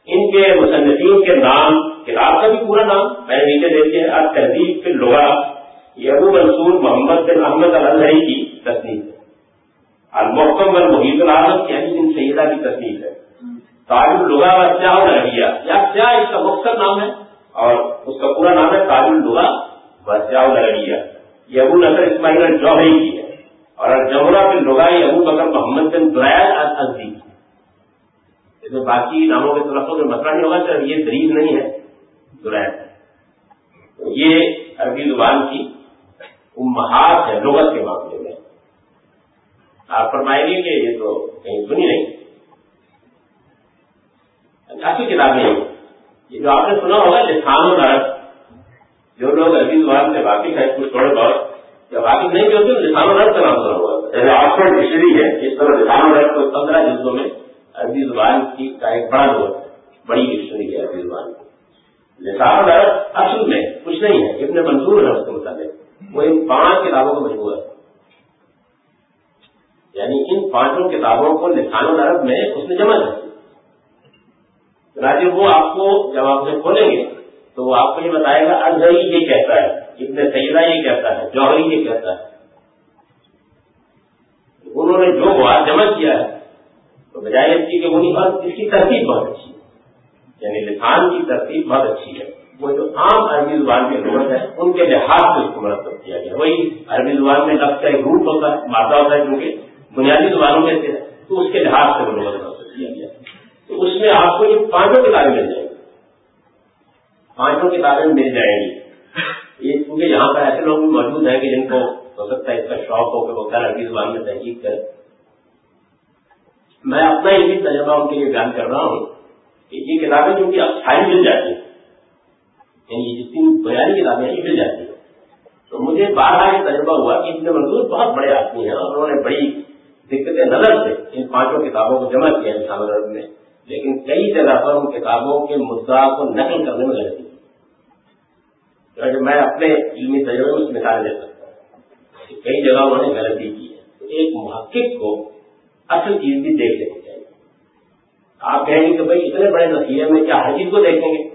ان کے مصنفین کے نام، کتاب کا بھی پورا نام میں نیچے دیکھتے ہیں، اب تہذیب کے لغا یہ ابو منصور محمد بن احمد الحی کی ہے المحکم محیط العالم کی علی بن سیدہ کی تصنیف ہے۔ تاج الغا و سیاح الحیہ یا سیاح اس کا مختصر نام ہے؟ اور اس کا پورا نام ہے تاج الغا و سیاح الحیہ یہ ابو نظر اسماعیل الجوہری کی ہے۔ اور جمرہ بن لغا یہ ابو بکر محمد بن برائل الزی اس میں باقی ناموں کے تلفظ میں مسئلہ نہیں ہوگا، صرف یہ دریب نہیں ہے۔ تو یہ عربی زبان کی امہات ہے لغت کے معاملے میں۔ آپ فرمائیں گے کہ یہ تو کہیں سنی نہیں اچھی کتابیں ہیں یہ جو آپ نے سنا ہوگا لسان و نرس جو لوگ عربی زبان سے واقف ہیں، کچھ تھوڑے بہت جب واقف نہیں ہوتے لسان و نرس کا نام سنا ہوگا۔ جیسے آکسفرڈ ڈکشنری ہے، اس طرح لسان و نرس کو پندرہ جلدوں میں عربی زبان کی کا ایک بڑا لوگ بڑی ڈکشنری ہے عربی زبان۔ کی لسان عرب اصل میں کچھ نہیں ہے، ابن منظور ہے اس کے متعلق۔ وہ ان پانچ کتابوں کو مجبور ہے۔ یعنی ان پانچوں کتابوں کو لسان العرب میں اس نے جمع کر راجی وہ آپ کو جب آپ سے کھولیں گے تو وہ آپ کو یہ بتائے گا ازہری یہ کہتا ہے، ابن سیدہ یہ کہتا ہے، جوہری یہ کہتا ہے۔ انہوں نے جو بات جمع کیا ہے، تو بجائے اس کی کہ وہی بات اس کی ترتیب بہت اچھی ہے۔ یعنی لسان کی ترتیب بہت اچھی ہے۔ وہ جو عام عربی زبان کے لغت ہے ان کے لحاظ سے اس کو مرتب کیا گیا۔ وہی عربی زبان میں لفظ کا ایک روپ ہوتا ہے، مادہ ہوتا ہے کیونکہ بنیادی زبانوں میں سے تو اس کے لحاظ سے وہ کیا۔ گیا تو اس میں آپ کو یہ پانچوں کتابیں مل جائیں گی۔ پانچوں کتابیں مل جائیں گی۔ یہ کیونکہ یہاں پر ایسے لوگ بھی موجود ہیں کہ جن کو ہو سکتا ہے اس کا شوق ہو کہ وہ کل عربی زبان میں تحقیق کرے میں اپنا یہ بھی تجربہ ان کے لیے بیان کر رہا ہوں کہ یہ کتابیں جو کہ اب مل جاتی ہیں یعنی جتنی بنیادی کتابیں یہ مل جاتی ہیں۔ تو مجھے بار بار یہ تجربہ ہوا کہ اتنے مزدور بہت بڑے آدمی ہیں اور انہوں نے بڑی دقت نظر سے ان پانچوں کتابوں کو جمع کیا انسان عرب میں۔ لیکن کئی جگہ پر ان کتابوں کے مدعا کو نقل کرنے میں غلطی کی میں اپنے علمی تجربے میں مثال دے سکتا ہوں کئی جگہ انہوں نے غلطی کی ہے۔ تو ایک محقق کو اصل چیز بھی دیکھ لینی چاہیے۔ آپ کہیں گے کہ بھائی اتنے بڑے نصیحت میں کیا ہر چیز کو دیکھیں گے؟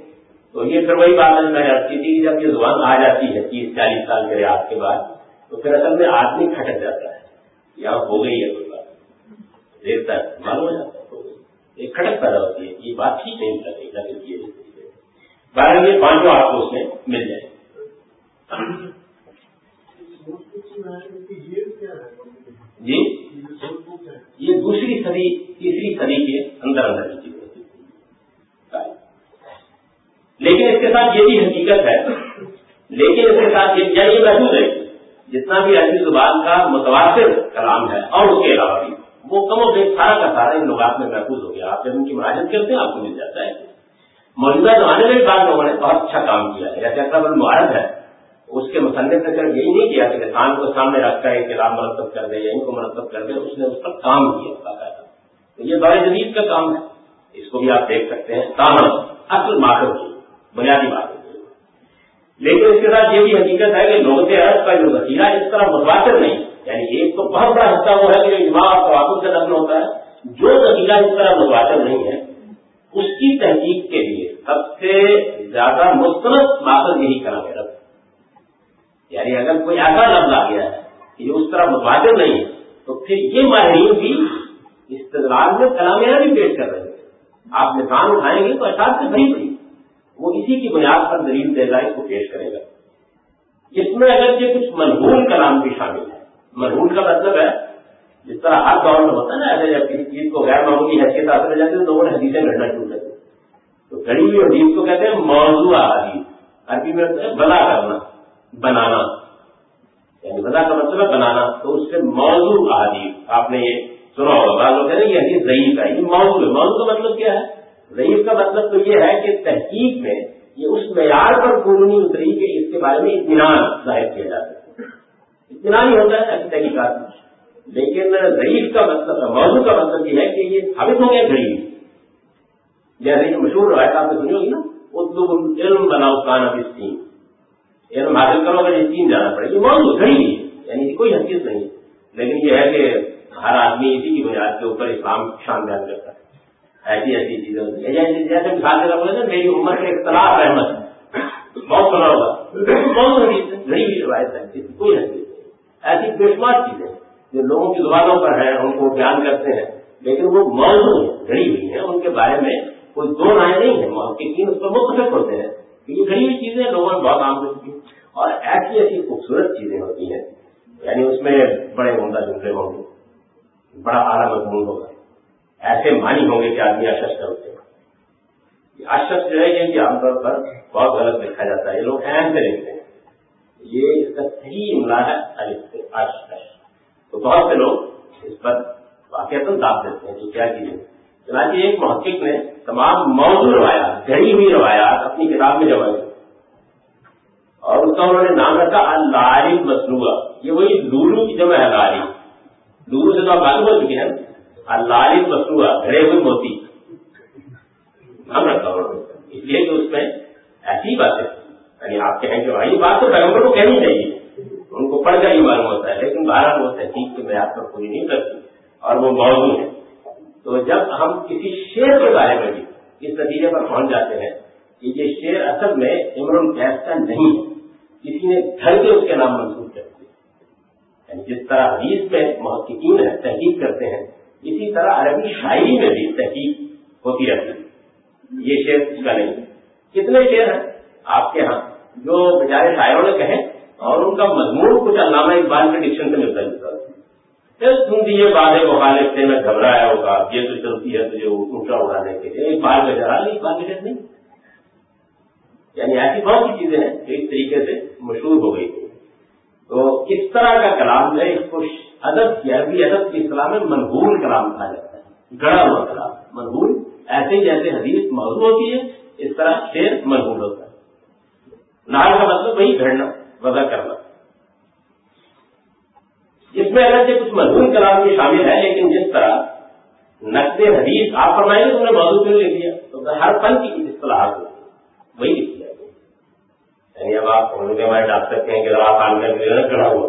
تو یہ پھر وہی بات میں نے کی تھی کہ جب یہ زبان آ جاتی ہے تیس چالیس سال کے ریاض کے بعد، تو پھر اصل میں آدمی کھٹک جاتا ہے۔ یہاں ہو گئی ہے۔ دیکھتا ہے، معلوم ہو جاتا ہے ایک کھٹک پیدا ہوتی ہے، یہ بات ٹھیک نہیں لگے گا بارہ یہ پانچوں آپ کو اس میں مل جائے۔ جی؟ یہ دوسری صدی، تیسری صدی کے اندر اندر کی چیز ہوتی لیکن اس کے ساتھ یہ بھی حقیقت ہے، لیکن اس کے ساتھ یہ کیا یہ محدود ہے، جتنا بھی عربی زبان کا متواتر کلام ہے اور اس کے علاوہ بھی۔ وہ کم و بیش سارا کا سارا ان لوگات میں محفوظ ہو گیا۔ آپ جب ان کی مراجت کرتے ہیں، آپ کو مل جاتا ہے۔ موجودہ زمانے میں بھی بعض لوگوں نے بہت اچھا کام کیا ہے۔ جیسے اکرم المعرد ہے، اس کے مصنف نے صرف یہی نہیں کیا کہ کسان کو سامنے رکھ کر ایک کتاب مرتب کر دے یا ان کو مرتب کر دے، اس نے اس پر کام کیا باقاعدہ۔ تو یہ دور جدید کا کام ہے۔ اس کو بھی آپ دیکھ سکتے ہیں۔ تاہم، اصل ماہر کی بنیادی بات لیکن اس کے ساتھ یہ بھی حقیقت ہے کہ لوگ عرض کا جو وسیلہ اس طرح متواتر نہیں۔ یعنی ایک تو بہت بڑا حصہ وہ ہے کہ جو اور تواتر سے نقل ہوتا ہے، جو وسیلہ اس طرح متواتر نہیں ہے، اس کی تحقیق کے لیے سب سے زیادہ مستند ماخذ یہی کرا میرا یعنی اگر کوئی ایسا لفظ آ گیا ہے کہ اس طرح متوازن نہیں ہے، تو پھر یہ ماہرین بھی استدلال میں کلامیاں بھی پیش کر رہے ہیں۔ آپ نظام اٹھائیں گے تو احساس سے بھری پڑی وہ اسی کی بنیاد پر دلیل دے اس کو پیش کرے گا۔ اس میں اگر یہ کچھ منہول کلام بھی شامل ہے منہول کا مطلب ہے، جس طرح ہر دور میں ہوتا ہے نا، ایسے جب کسی چیز کو غیر معمولی حیثیت حاصل ہو جاتی ہے تو لوگوں نے حدیثیں گھڑنا شروع کر تو گڑی ہوئی حدیث کو کہتے ہیں موضوع حدیث۔ عربی میں بلا کرنا، بنانا۔ یعنی بنا کا مطلب ہے بنانا۔ تو اس سے موضوع احادیث آپ نے یہ سنا ہوگا۔ بعض لوگ کہتے ہیں یہ حدیث ضعیف ہے، یہ موضوع ہے۔ موضوع کا مطلب کیا ہے؟ ضعیف کا مطلب تو یہ ہے کہ تحقیق میں یہ اس معیار پر پوری نہیں اتری کہ اس کے بارے میں اطمینان ظاہر کیا جا سکے اطمینان ہی ہوتا ہے، ایسی تحقیقات لیکن ضعیف کا مطلب موضوع کا مطلب یہ ہے کہ یہ ثابت ہو گیا گھڑی جیسے کہ مشہور روایت آپ نے سنی ہوگی نا اردو علم بناؤ کان اب اسکیم علم حاصل کرو اگر یہ تین جانا پڑے۔ گی موضوع گھڑی یعنی کوئی حقیقت نہیں۔ لیکن یہ ہے کہ ہر آدمی اسی کی بنیاد کے اوپر اسلام شان بیان کرتا ہے۔ ایسی ایسی چیزیں ہوتی ہیں۔ جیسے مثال کے طور پر میری عمر کے اختلاف احمد ہے بہت سنا ہوگا۔ بہت حدیث ہے گھڑی ہوئی روایت ہے، کوئی حقیقت ایسی بے شمار چیزیں جو لوگوں کی زبانوں پر ہیں، ان کو بیان کرتے ہیں، لیکن وہ موضوع گھڑی ہوئی ہیں، ان کے بارے میں کوئی دو رائے نہیں ہے محققین اس پر مختلف ہوتے ہیں یہ گھڑی ہوئی چیزیں لوگوں نے بہت عام ہو چکی اور ایسی ایسی خوبصورت چیزیں ہوتی ہیں یعنی اس میں بڑے عمدہ جملے ہوں گے، بڑا اعلیٰ مضمون ہوگا۔ ایسے مانی ہوں گے کہ آدمی اشخص کرتے ہیں اشخص جو ہے، یہ عام طور پر بہت غلط دیکھا جاتا ہے۔ یہ لوگ اہم سے لکھتے ہیں۔ یہ اس کا صحیح املا ہے تو بہت سے لوگ اس پر واقع داد دیتے ہیں تو کیا چیزیں چنانچہ ایک محقق نے تمام موضوع روایات، گھڑی ہوئی روایات اپنی کتاب میں جمع کی۔ اور اس کا انہوں نے نام رکھا اللہ مصنوعہ یہ وہی لولو کی جمع ہے لاری لولو سے تو آپ معلوم ہو چکے ہیں اللہ مصنوعہ گھڑے ہوئے موتی۔ نام رکھا انہوں نے۔ اس لیے کہ اس میں ایسی باتیں یعنی آپ کہیں کہ بھائی بات تو پیغمبر کو کہنی چاہیے۔ ان کو پڑھ کر ہی معلوم ہوتا ہے، لیکن بارہ وہ تحقیق کے معیار پر پوری نہیں کرتی اور وہ موضوع ہے۔ تو جب ہم کسی شعر کے بارے میں بھی اس نتیجے پر پہنچ جاتے ہیں کہ یہ شعر اصل میں عمر گیس کا نہیں ہے، کسی نے گھر کے اس کے نام منسوخ کر دیا۔ یعنی جس طرح حدیث میں محققین ہے تحقیق کرتے ہیں، اسی طرح عربی شاعری میں بھی تحقیق ہوتی رہتی ہے۔ یہ شعر اس کا نہیں کتنے شعر ہیں؟ آپ کے ہاں۔ جو بیچارے شاعروں نے کہیں اور ان کا مضمون کچھ علامہ اقبال کے ڈکشن سے ملتا جلتا تم دیے بادے مخالف سے میں گھبرایا ہوگا یہ تو چلتی ہے، تجھے اونچا اڑانے کے لیے۔ ایک کا جرا نہیں بار کے نہیں۔ یعنی ایسی بہت سی چیزیں ہیں جو اس طریقے سے مشہور ہو گئی تھی تو اس طرح کا کلام ہے، اس کو ادب کی عربی ادب کی اصطلاح میں منہور کلام کہا جاتا ہے۔ گڑا ہوا کلام منہور ایسے جیسے حدیث موضوع ہوتی ہے، اس طرح شیر منہور ہوتا ہے۔ نال کا مطلب وہی گھڑنا۔ وضع کرنا اس میں اگر سے کچھ مضمون کلام بھی شامل ہے لیکن جس طرح نقد حدیث آپ فرمائیں گے تو نے موضوع کیوں لکھ دیا؟ تو ہر فن کی اصطلاحات ہوتی وہی لکھ دیا یعنی اب آپ کے بارے ڈاک سکتے ہیں کہ روا خان میں ہوا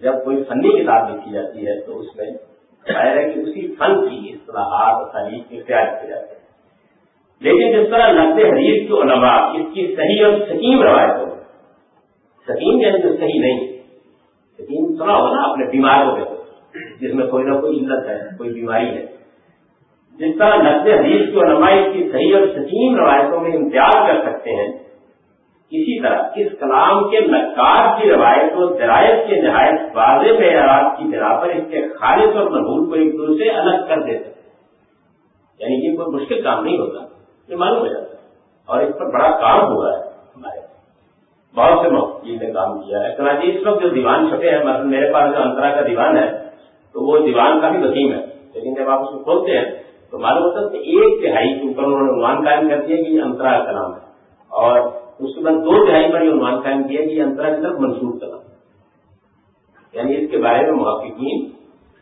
جب کوئی فنی کتاب لکھی جاتی ہے تو اس میں ظاہر ہے کہ اسی فن کی اصطلاحات تعریف اختیار کیے جاتے ہیں۔ لیکن جس طرح نقد حدیث کی علماء اس کی صحیح اور سکیم روایت ہو سکیم یعنی جو صحیح نہیں۔ سکیم سنا ہو نا اپنے بیمار ہو گئے جس میں کوئی نہ کوئی علت ہے، کوئی بیماری ہے۔ جس طرح نقد حدیث کی علماء کی صحیح اور سکیم روایتوں میں امتیاز کر سکتے ہیں، اسی طرح اس کلام کے نقاب کی روایت و درائت کے نہایت واضح معیارات کی بنا پر اس کے خالص اور محبوب کو ایک دوسرے سے الگ کر دے سکتے یعنی یہ کوئی مشکل کام نہیں ہوتا، یہ معلوم ہو جاتا ہے۔ اور اس پر بڑا کام ہوا ہے ہمارے بہت سے مفتی نے کام کیا ہے۔ کراچی اس وقت جو دیوان چھپے ہیں، مثلا میرے پاس جو انترا کا دیوان ہے، تو وہ دیوان کافی وسیم ہے۔ لیکن جب آپ اس کو کھولتے ہیں، تو معلوم ہوتا ہے کہ ایک تہائی کے اوپر انہوں نے عنوان قائم کر دیا کہ یہ انترا کا نام ہے۔ اور اس کے بعد دو تہائی پر یہ عنوان قائم کیا کہ یہ انترا کی طرف منسوخ کرنا یعنی اس کے بارے میں محققین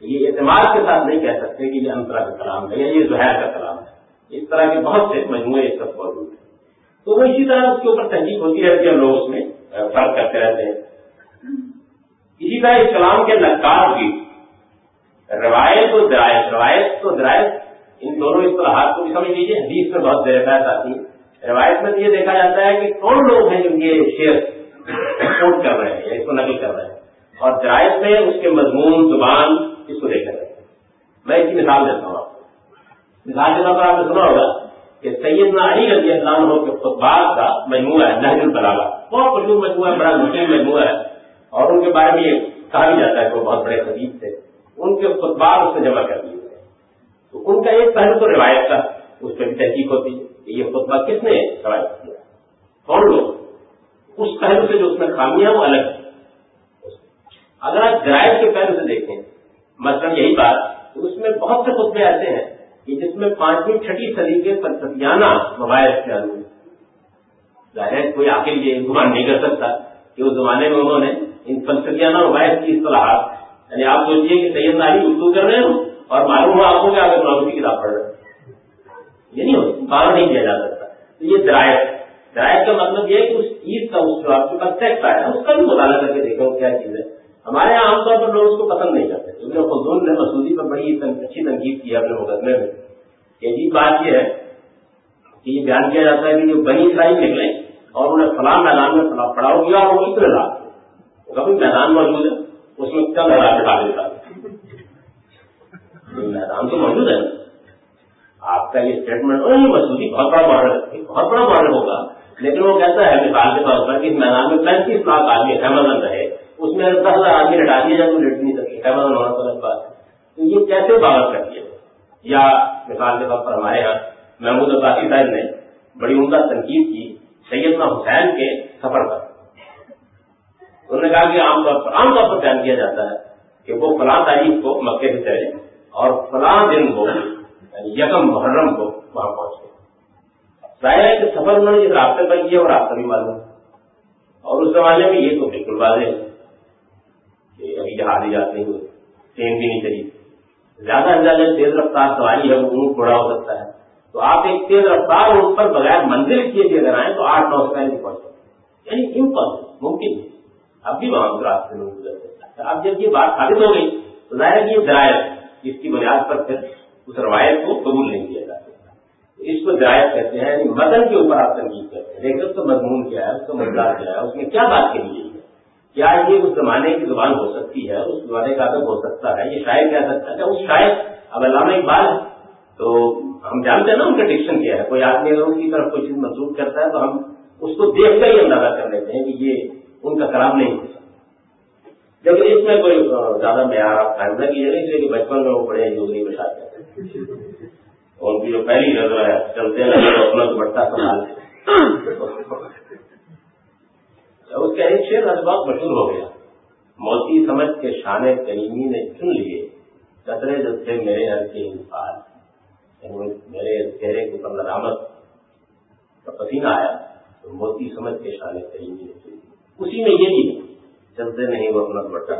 یہ اعتماد کے ساتھ نہیں کہہ سکتے کہ یہ انترا کا کلام ہے یا یہ زہر کا کلام ہے۔ اس طرح کے بہت سے مجموعے اس وقت موجود ہیں۔ تو وہ اسی طرح اس کے اوپر تحقیق ہوتی رہتی ہے لوگ اس میں فرق کرتے رہتے ہیں۔ اسی طرح اس کلام کے نقاب کی روایت و درائت روایت تو درائت ان دونوں اصطلاحات کو بھی سمجھ لیجیے حدیث میں بہت زیر آتی ہے روایت میں یہ دیکھا جاتا ہے کہ کون لوگ ہیں جن کے شیئر ایکسپورٹ کر رہے ہیں یا اس کو نقل کر رہے ہیں۔ اور جرائد میں اس کے مضمون، زبان اس کو دیکھا جاتا ہے۔ میں اس کی مثال دیتا ہوں آپ کو۔ مثال کے طور پر آپ نے سنا ہوگا۔ کہ سید علی رضی اللہ عنہ کے خطبات کا مجموعہ ہے، نہج البلاغا بہت مشہور مجموعہ ہے، بڑا مشہور مجموعہ ہے۔ اور ان کے بارے میں یہ کہا بھی جاتا ہے کہ وہ بہت بڑے خطیب تھے۔ ان کے خطبات اس میں جمع کر دیے گئے تو ان کا ایک پہلو تو روایت کا اس پہ بھی تحقیق ہوتی ہے کہ یہ خطبہ کس نے روایت کیا۔ کون لوگ؟ اس پہلو سے جو اس میں خامیاں وہ الگ اگر آپ جرائد کے پہلو سے دیکھیں، مثلا یہی بات اس میں بہت سے خطبے ایسے ہیں کہ جس میں پانچویں چھٹی صدی کے فلسفیانہ موبائل اختیار ہوئے۔ ظاہر کوئی آخر یہ گمان نہیں کر سکتا کہ اس زمانے میں انہوں نے ان فلسفیانہ موبائل کی اصطلاحات یعنی آپ سوچیے کہ سید ناری اردو کر رہے ہوں اور معلوم ہوا آپ کو کہ آگے معلوم کی کتاب پڑھ رہے ہیں۔ یہ نہیں ہوتی باہر نہیں کیا جا سکتا۔ تو یہ درائت درائت کا مطلب یہ ہے کہ اس چیز کا، اس جو آپ کے پاس ٹیکس آیا اس کا بھی مطالعہ کر کے دیکھو کیا چیز ہے۔ ہمارے یہاں عام طور پر لوگ اس کو پسند نہیں کرتے۔ کیونکہ فضول نے مسودی پر بڑی اچھی تنقید کی ہے اپنے مقدمے میں۔ عجیب بات یہ ہے کہ یہ بیان کیا جاتا ہے کہ جو بنی اسرائیل نکلے اور انہیں فلاں میدان میں پڑاؤ کیا اور وہ اتنے لاکھ کبھی میدان موجود ہے، اس میں کیا لڑا بٹھا دیتا میدان تو موجود ہے۔ آپ کا یہ اسٹیٹمنٹ مسودی بہت بڑا ماڈل بہت بڑا ماڈل ہوگا۔ لیکن وہ کہتا ہے مثال کے طور پر کہ میدان میں پینتیس لاکھ آدمی فیمزن رہے۔ اس میں دس ہزار آدمی لٹا دیا جائے تو لٹ نہیں سکے۔ فیمزن ہونا تو بات تو یہ کیسے باغت کر دیا؟ یا مثال کے طور پر ہمارے یہاں محمود عباسی صاحب نے بڑی عمدہ تنقید کی سیدنا حسین کے سفر پر۔ انہوں نے کہا کہ عام طور پر عام طور پر بیان کیا جاتا ہے کہ وہ فلاں تاریخ کو مکے سے چلے اور فلاں دن کو یعنی یکم محرم کو وہاں پہنچے۔ ظاہر ہے کہ سفر انہوں نے رابطے پر کیا وہ راستہ بھی معلوم۔ اور اس زمانے میں یہ تو بالکل واضح ہے۔ کہ ابھی جاتے ہوئے ٹرین بھی نہیں چلی۔ زیادہ سے زیادہ تیز رفتار سواری ہے وہ اونٹ بڑا ہو سکتا ہے۔ تو آپ ایک تیز رفتار اونٹ پر بغیر منزل کیے بھی اگر آئیں تو آٹھ نو سکتے نہیں پہنچ سکتے یعنی امپاسبل ممکن ہے اب بھی وہاں راستے میں گزر سکتا ہے۔ اب جب یہ بات ثابت ہو گئی، تو ظاہر ہے یہ ذرائع اس کی بنیاد پر پھر اس روایت کو قبول نہیں کیا جا سکتا۔ اس کو درایت کہتے ہیں یعنی مدن کے اوپر آپ تنقید کرتے ہیں۔ دیکھ تو مضمون کیا ہے، اس کا مزدار کیا ہے، اس میں کیا بات کے لیے؟ ہے کیا یہ اس زمانے کی زبان ہو سکتی ہے؟ اس زمانے کا ادب ہو سکتا ہے، یہ شاعر کہہ سکتا ہے۔ اس شاعر، اب علامہ اقبال تو ہم جانتے ہیں نا ان کا ڈکشن کیا ہے۔ کوئی آدمی اگر ان کی طرف کوئی چیز منسوخ کرتا ہے تو ہم اس کو دیکھ کر ہی اندازہ کر لیتے ہیں کہ یہ ان کا کلام نہیں ہو سکتا۔ لیکن اس میں کوئی زیادہ معیار آپ قائم نہ کیجیے، اس لیے کہ بچپن میں وہ بڑے یوگنی میں شاد کرتے ان کی جو پہلی نظر ہے، چلتے لگے تو اپنا دوپٹہ اس کا ایک شیر بہت مشہور ہو گیا۔ موتی سمجھ کے شانے کریمی نے چن لیے۔ قطرے جو تھے میرے ہر کے انسان یعنی میرے چہرے کے اوپر نرامت کا پسینہ آیا تو موتی سمجھ کے شانے کریمی نے چن لیے۔ اسی میں یہ بھی چلتے نہیں وہ اپنا دوپٹہ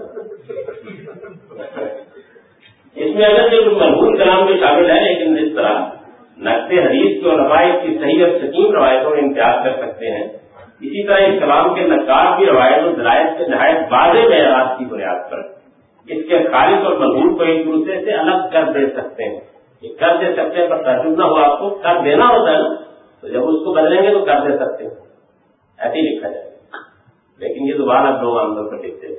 اس میں اگر جو محبوب کلام میں شامل ہے، لیکن جس طرح نقد حدیث کی روایت کی صحیح اور سکیم روایتوں میں امتیاز کر سکتے ہیں۔ اسی طرح اس کلام کے نقاب کی روایت اور درائت کے نہایت واضح معیارات کی بنیاد پر اس کے خالص اور مضبوط کو ایک دوسرے سے الگ کر دے سکتے ہیں۔ یہ کر دے سکتے ہیں پر ترجمہ نہ ہو آپ کو۔ کر دینا ہوتا ہے نا، تو جب اس کو بدلیں گے تو کر دے سکتے ہیں۔ ایسے ہی لکھا جائے۔ لیکن یہ دوبارہ دو عام طور پر لکھتے ہیں۔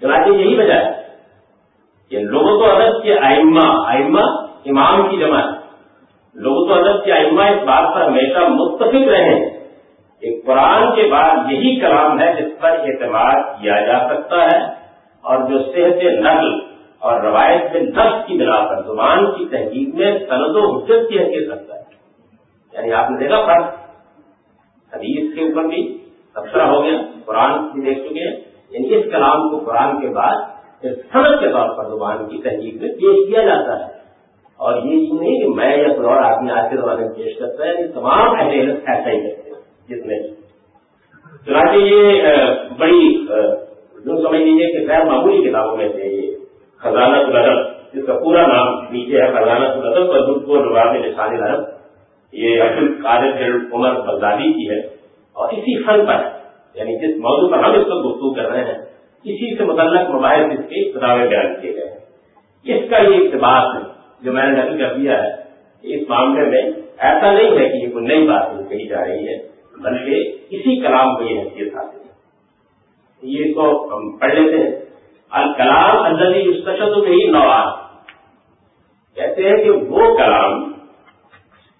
چنانچہ یہی وجہ ہے کہ لوگوں کو ادب کے آئمہ آئمہ امام کی جمع لوگوں کو ادب کے آئمہ اس بات پر ہمیشہ متفق رہے۔ ہیں ایک قرآن کے بعد یہی کلام ہے جس پر اعتماد کیا جا سکتا ہے اور جو صحت نقل اور روایت میں نفس کی بنا پر، زبان کی تحقیق میں سند و حجت کی حیثیت رکھتا ہے۔ یعنی آپ نے دیکھا فرق۔ حدیث کے اوپر بھی تبصرہ ہو گیا، قرآن بھی دیکھ چکے ہیں۔ یعنی اس کلام کو قرآن کے بعد سند کے طور پر زبان کی تحقیق میں پیش کیا جاتا ہے۔ اور یہ نہیں کہ میں یا کوئی اور آدمی آج کے زمانے میں پیش کرتا ہے، یہ تمام اہل ایسا ہی کرتے ہیں۔ جتنے چنانچہ یہ بڑی یوں سمجھ لیجیے کہ غیر معمولی کتابوں میں سے یہ خزانہ الادب، جس کا پورا نام نیچے ہے، خزانہ الادب اور دودھ کو نواب نشان العرب یہ عبد القادر عمر بغدادی کی ہے۔ اور اسی فن پر یعنی جس موضوع پر ہم اس کو گفتگو کر رہے ہیں، اسی سے متعلق مباحث اس کے کتابیں بیان کیے گئے ہیں۔ اس کا یہ اقتباس جو میں نے نقل کر دیا ہے اس معاملے میں ایسا نہیں ہے کہ یہ کوئی نئی بات کہی جا رہی ہے۔ بلکہ اسی کلام کو یہ حیثیت حاصل ہے۔ یہ اس کو ہم پڑھ لیتے ہیں۔ الکلام اندری مستشد نہیں نواز کہتے ہیں کہ وہ کلام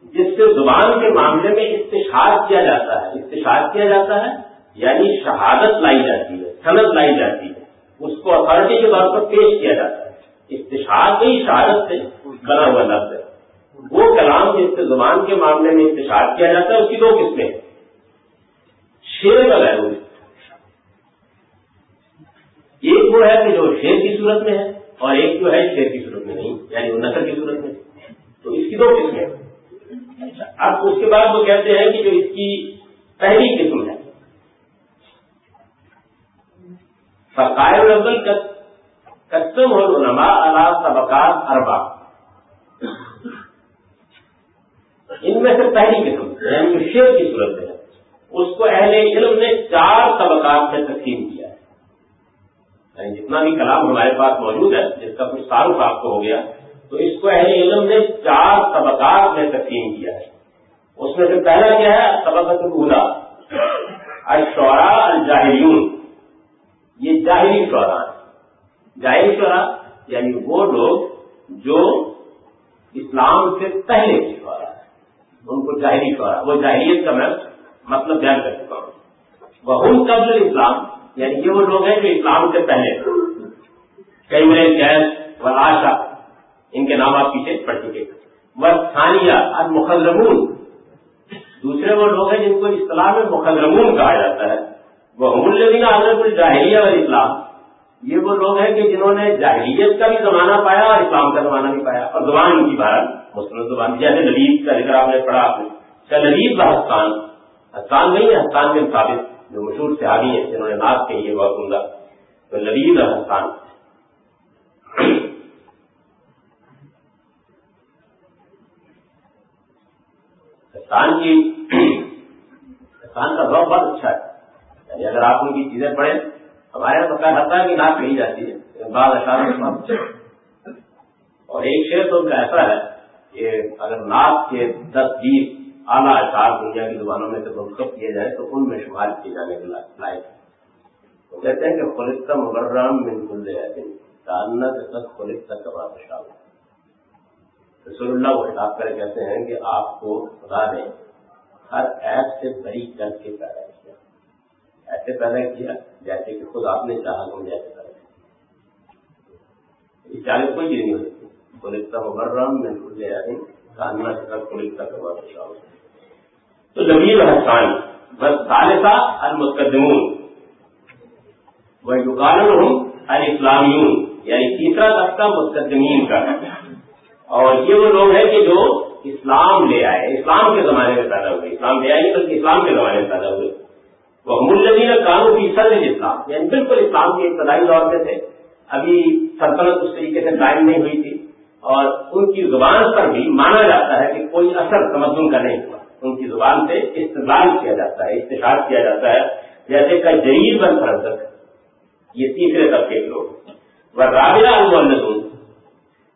جس سے زبان کے معاملے میں استشار کیا جاتا ہے۔ استشار کیا جاتا ہے؟ یعنی شہادت لائی جاتی ہے صنعت لائی جاتی ہے۔ اس کو اتارٹی کے طور پر پیش کیا جاتا ہے۔ استشار کی شہادت سے بنا ہوا لفظ ہے۔ وہ کلام جس سے زبان کے معاملے میں استشار کیا جاتا ہے، اس کی دو قسمیں شیر کا وغیرہ ایک وہ ہے کہ جو شیر کی صورت میں ہے اور ایک جو ہے شیر کی صورت میں نہیں یعنی وہ نثر کی صورت میں۔ تو اس کی دو قسمیں اب اس کے بعد وہ کہتے ہیں کہ جو اس کی پہلی قسم ہے۔ فقائر اول کسم ہو نما اللہ طبقات اربا ان میں سے پہلی قسم یعنی جو شیر کی صورت میں ہے۔ اس کو اہل علم نے چار طبقات میں تقسیم کیا یعنی جتنا بھی کلام ہمارے پاس موجود ہے، جس کا کچھ تعارف آپ کو ہو گیا، تو اس کو اہل علم نے چار طبقات میں تقسیم کیا ہے۔ اس میں سے پہلا کیا ہے؟ طبقت الدا اشورا الجاہریون یہ جاہری شعرا ہے جاہری شعرا یعنی وہ لوگ جو اسلام سے پہلے کی شعرا ہے ان کو جاہری شعرا وہ جاہریت کا میں مطلب بیان کر چکا ہوں۔ وہ قبل اسلام یعنی یہ وہ لوگ ہیں جو اسلام سے پہلے کئی میرے گیس و آشا ان کے نام آپ پیچھے پڑھ چکے وہ ثانیہ اور مخدرمون دوسرے وہ لوگ ہیں جن کو اسلام میں مخدرمون کہا جاتا ہے۔ وہ الدین حضرت الجاہلیہ اور اسلام یہ وہ لوگ ہیں کہ جنہوں نے جاہلیت کا بھی زمانہ پایا اور اسلام کا زمانہ بھی پایا۔ اور زبان ان کی بھارت مسلم زبان، جیسے للیب کا ذکر آپ نے پڑھا۔ اچھا، آپ نے للیب کا ہستان نہیں ہے ہستان کے مطابق جو مشہور سے آگی ہیں، جنہوں نے ناک کہی ہے بہت عمدہ تو لبید حسان حسان کی حسان کا ذوق بہت اچھا ہے۔ یعنی اگر آپ ان کی چیزیں پڑھیں، ہمارے یہاں پتا حسان کی ناک کہی جاتی ہے۔ بعض اشار اچھا اور ایک شعر تو ان کا ایسا ہے کہ اگر ناک کے دس بیس اعلیٰ اشعار دنیا کی زبانوں میں سے منتخب کیے جائیں تو ان میں شمار کیے جانے کے لائق وہ کہتے ہیں کہ خلطہ مبرام من کل تالنا کے سب خلطہ کباب شاہ رسول اللہ وہ خطاب کرے، کہتے ہیں کہ آپ کو خدا نے ہر ایپ سے بری کر کے پیدا کیا۔ ایسے پیدا کیا، جیسے کہ خود آپ نے چاہا ہم جیسے پیدا کیا اس چالیس کوئی چیز نہیں ہو سکتی خلطہ مبرام من کل تالنا کے سب خلطہ کباب شاہ تو زمین حسان بس ثالثہ المقدمون۔ وہ یقال الاسلامیون یعنی تیسرا طبقہ مقدمین کا۔ اور یہ وہ لوگ ہیں کہ جو اسلام لے آئے، اسلام کے زمانے میں پیدا ہوئے۔ اسلام لے آئے بلکہ اسلام کے زمانے میں پیدا ہوئے۔ وہ ملزین قانون کی سر اسلام یعنی بالکل اسلام کے ابتدائی دور میں تھے۔ ابھی سلطنت اس طریقے سے قائم نہیں ہوئی تھی۔ اور ان کی زبان پر بھی مانا جاتا ہے کہ کوئی اثر تمدن کا نہیں۔ ان کی زبان سے استعمال کیا جاتا ہے استشار کیا جاتا ہے، جیسے کا جریل بن فرض یہ تیسرے طبقے کے لوگ۔ وہ رابعہ المدون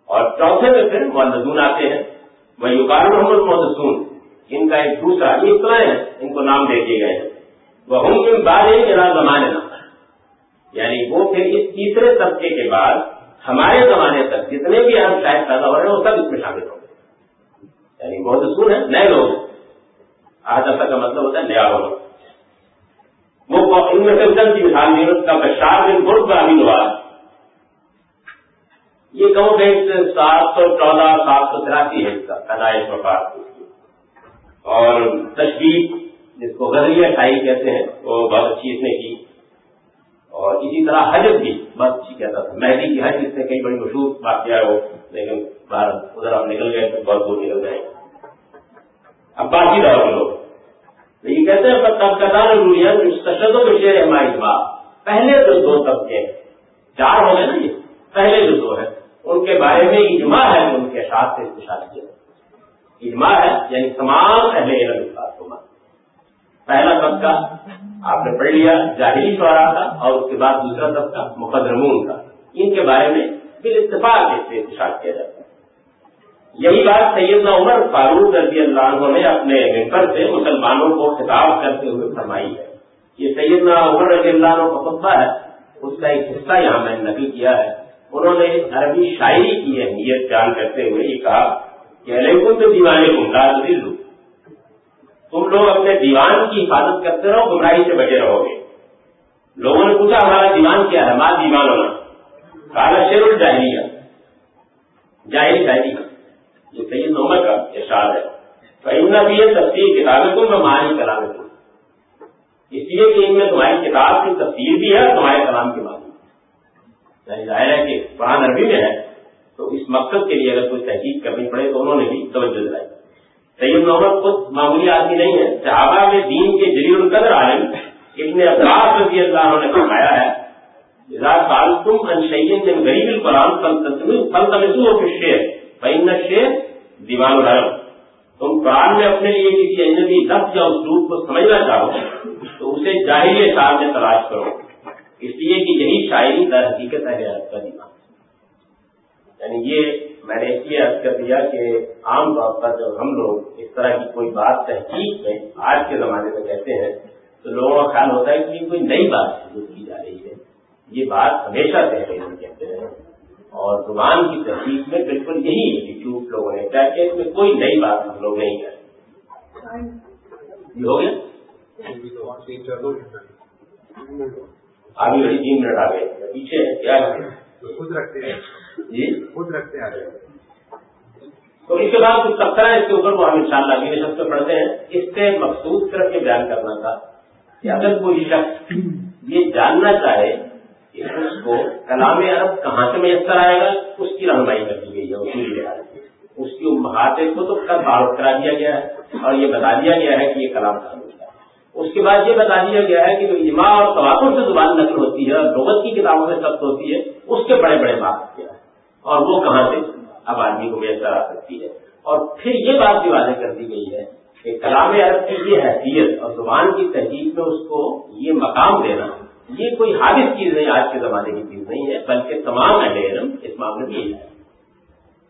اور چوتھے میں پھر آتے ہیں۔ وہ یوکار محمد مدسون ان کا ایک دوسرا یہ اتنا ہے، ان کو نام دے دیے گئے ہیں۔ وہ ہم بعد میرا زمانے یعنی وہ پھر اس تیسرے طبقے کے بعد ہمارے زمانے تک جتنے بھی ہم شاید پیدا ہو رہے ہیں، وہ سب اس میں شامل ہوں گے۔ یعنی بہت سکون ہے نئے لوگ آج کا مطلب ہوتا ہے نیا ہونا وہ ان میں سے چند کی مثال نہیں کا بشار دن بہت بڑا ہوا یہ کہوں کہ سات سو چودہ، سات سو تراسی ہے اس کا، پیدائش وفات۔ اور تشریف جس کو غزلیہ شاہی کہتے ہیں، وہ بہت اچھی اس نے کی۔ اور اسی طرح حج بھی بہت اچھی کہتا تھا۔ مہدی کی حج اس میں کئی بڑی مشہور واقعہ ہو لیکن بھارت ادھر ہم نکل گئے تو بہت دور نکل گئے۔ اب باقی جی رہو لوگ یہ کہتے ہیں تب رویہ تشدد میں شیر ہماری بات پہلے جو دو طبقے چار ہو گئے نا یہ۔ پہلے جو دو ہیں، ان کے بارے میں اجماع ہے ان کے ساتھ سے استشاد کیا اجماع ہے یعنی تمام اہل علم اس بات کو مان پہلا طبقہ آپ نے پڑھ لیا جاہری شعرا کا، اور اس کے بعد دوسرا طبقہ مقدرمون کا۔ ان کے بارے میں پھر اتفاق سے اتفاق کیا جاتا ہے۔ یہی بات سیدنا عمر فاروق رضی اللہ عنہ نے اپنے ممبر سے مسلمانوں کو خطاب کرتے ہوئے فرمائی ہے۔ یہ سیدنا عمر رضی اللہ عنہ کا خطبہ ہے۔ اس کا ایک حصہ یہاں میں نے نقل کیا ہے۔ انہوں نے عربی شاعری کی اہمیت جان کرتے ہوئے یہ کہا کہ علیکم تو دیوانے کو لو تم لوگ اپنے دیوان کی حفاظت کرتے رہو، گمراہی سے بچے رہو گے۔ لوگوں نے پوچھا، ہمارا دیوان کیا ہے؟ ہمارا دیوان ہونا۔ کالا شیر الجاہریہ جاہر شاعری۔ یہ سید نمبر کا احساس ہے۔ فہمنا بھی یہ تفصیل کتابیں کو میں ماہی کلام دوں اس لیے کہ ان میں تمہاری کتاب کی تفصیل بھی ہے اور تمہارے کلام کی بات یعنی ظاہر ہے کہ قرآن عربی میں ہے، تو اس مقصد کے لیے اگر کوئی تحقیق کرنی پڑے تو انہوں نے بھی توجہ دلائی۔ سید محمد خود معمولی آدمی نہیں ہے۔ صحابہ میں دین کے جلیل القدر عالم ابن ابراس رضی اللہ عنہ نے فرمایا ہے سال تم انشین جن غریب القرآن فل تمسو کے شیر بین شیر دیوان الحرم تم قرآن میں اپنے لیے کسی اجنبی لفظ یا اسلوب کو سمجھنا چاہو، تو اسے جاہری شاعر میں تلاش کرو۔ اس لیے کہ یہی شاعری در حقیقت ہے کا دیوان۔ یعنی یہ میں نے اس لیے عرض کر دیا کہ عام طور پر جب ہم لوگ اس طرح کی کوئی بات تحقیق میں آج کے زمانے میں کہتے ہیں، تو لوگوں کا خیال ہوتا ہے کہ یہ کوئی نئی بات کی جا رہی ہے۔ یہ بات ہمیشہ سے ہم کہتے ہیں۔ اور زبان کی تحقیق میں بالکل یہی ہے کہ جھوٹ لوگوں نے کہا اس میں کوئی نئی بات ہم لوگ نہیں کرتے یہ ہو گیا؟ ابھی بڑی تین منٹ آ گئے پیچھے کیا خود رکھتے ہیں جی؟ خود رکھتے ہیں تو اس کے بعد کچھ تبصرہ ہے، اس کے اوپر وہ ہم ان شاء اللہ اگلے شخص پہ پڑھتے ہیں۔ اس سے مخصوص صرف یہ بیان کرنا تھا کہ اگر کوئی شخص یہ جاننا چاہے اس کو کلام عرب کہاں سے میسر آئے گا؟ اس کی رہنمائی کر دی گئی ہے، اسی لیے۔ اس کی محاطے کو تو کل تعارف کرا دیا گیا ہے اور یہ بتا دیا گیا ہے کہ یہ کلام کہاں ہوتا ہے اس کے بعد یہ بتا دیا گیا ہے کہ جو اجماع اور تواتر سے زبان نقل ہوتی ہے اور لغت کی کتابوں میں سخت ہوتی ہے، اس کے بڑے بڑے بات کیا ہے اور وہ کہاں سے اب آدمی کو میسر آ سکتی ہے۔ اور پھر یہ بات بھی واضح کر دی گئی ہے کہ کلام عرب کی یہ حیثیت اور زبان کی تحقیق میں اس کو یہ مقام دینا یہ کوئی حادث چیز نہیں، آج کے زمانے کی چیز نہیں ہے، بلکہ تمام اہل علم اس معاملے میں یہی ہے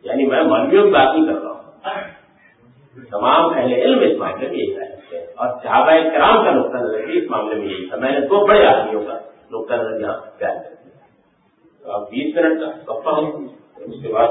یعنی میں مولویوں کی بات نہیں کر رہا ہوں۔ تمام اہل علم اس معاملے میں یہی ہے اور صحابہ کرام کا نقطہ نظر بھی اس معاملے میں یہی تھا میں نے دو بڑے آدمیوں کا نقطہ نظر یہاں بیان کر دیا۔ اب بیس منٹ کا کپڑا اس کے بعد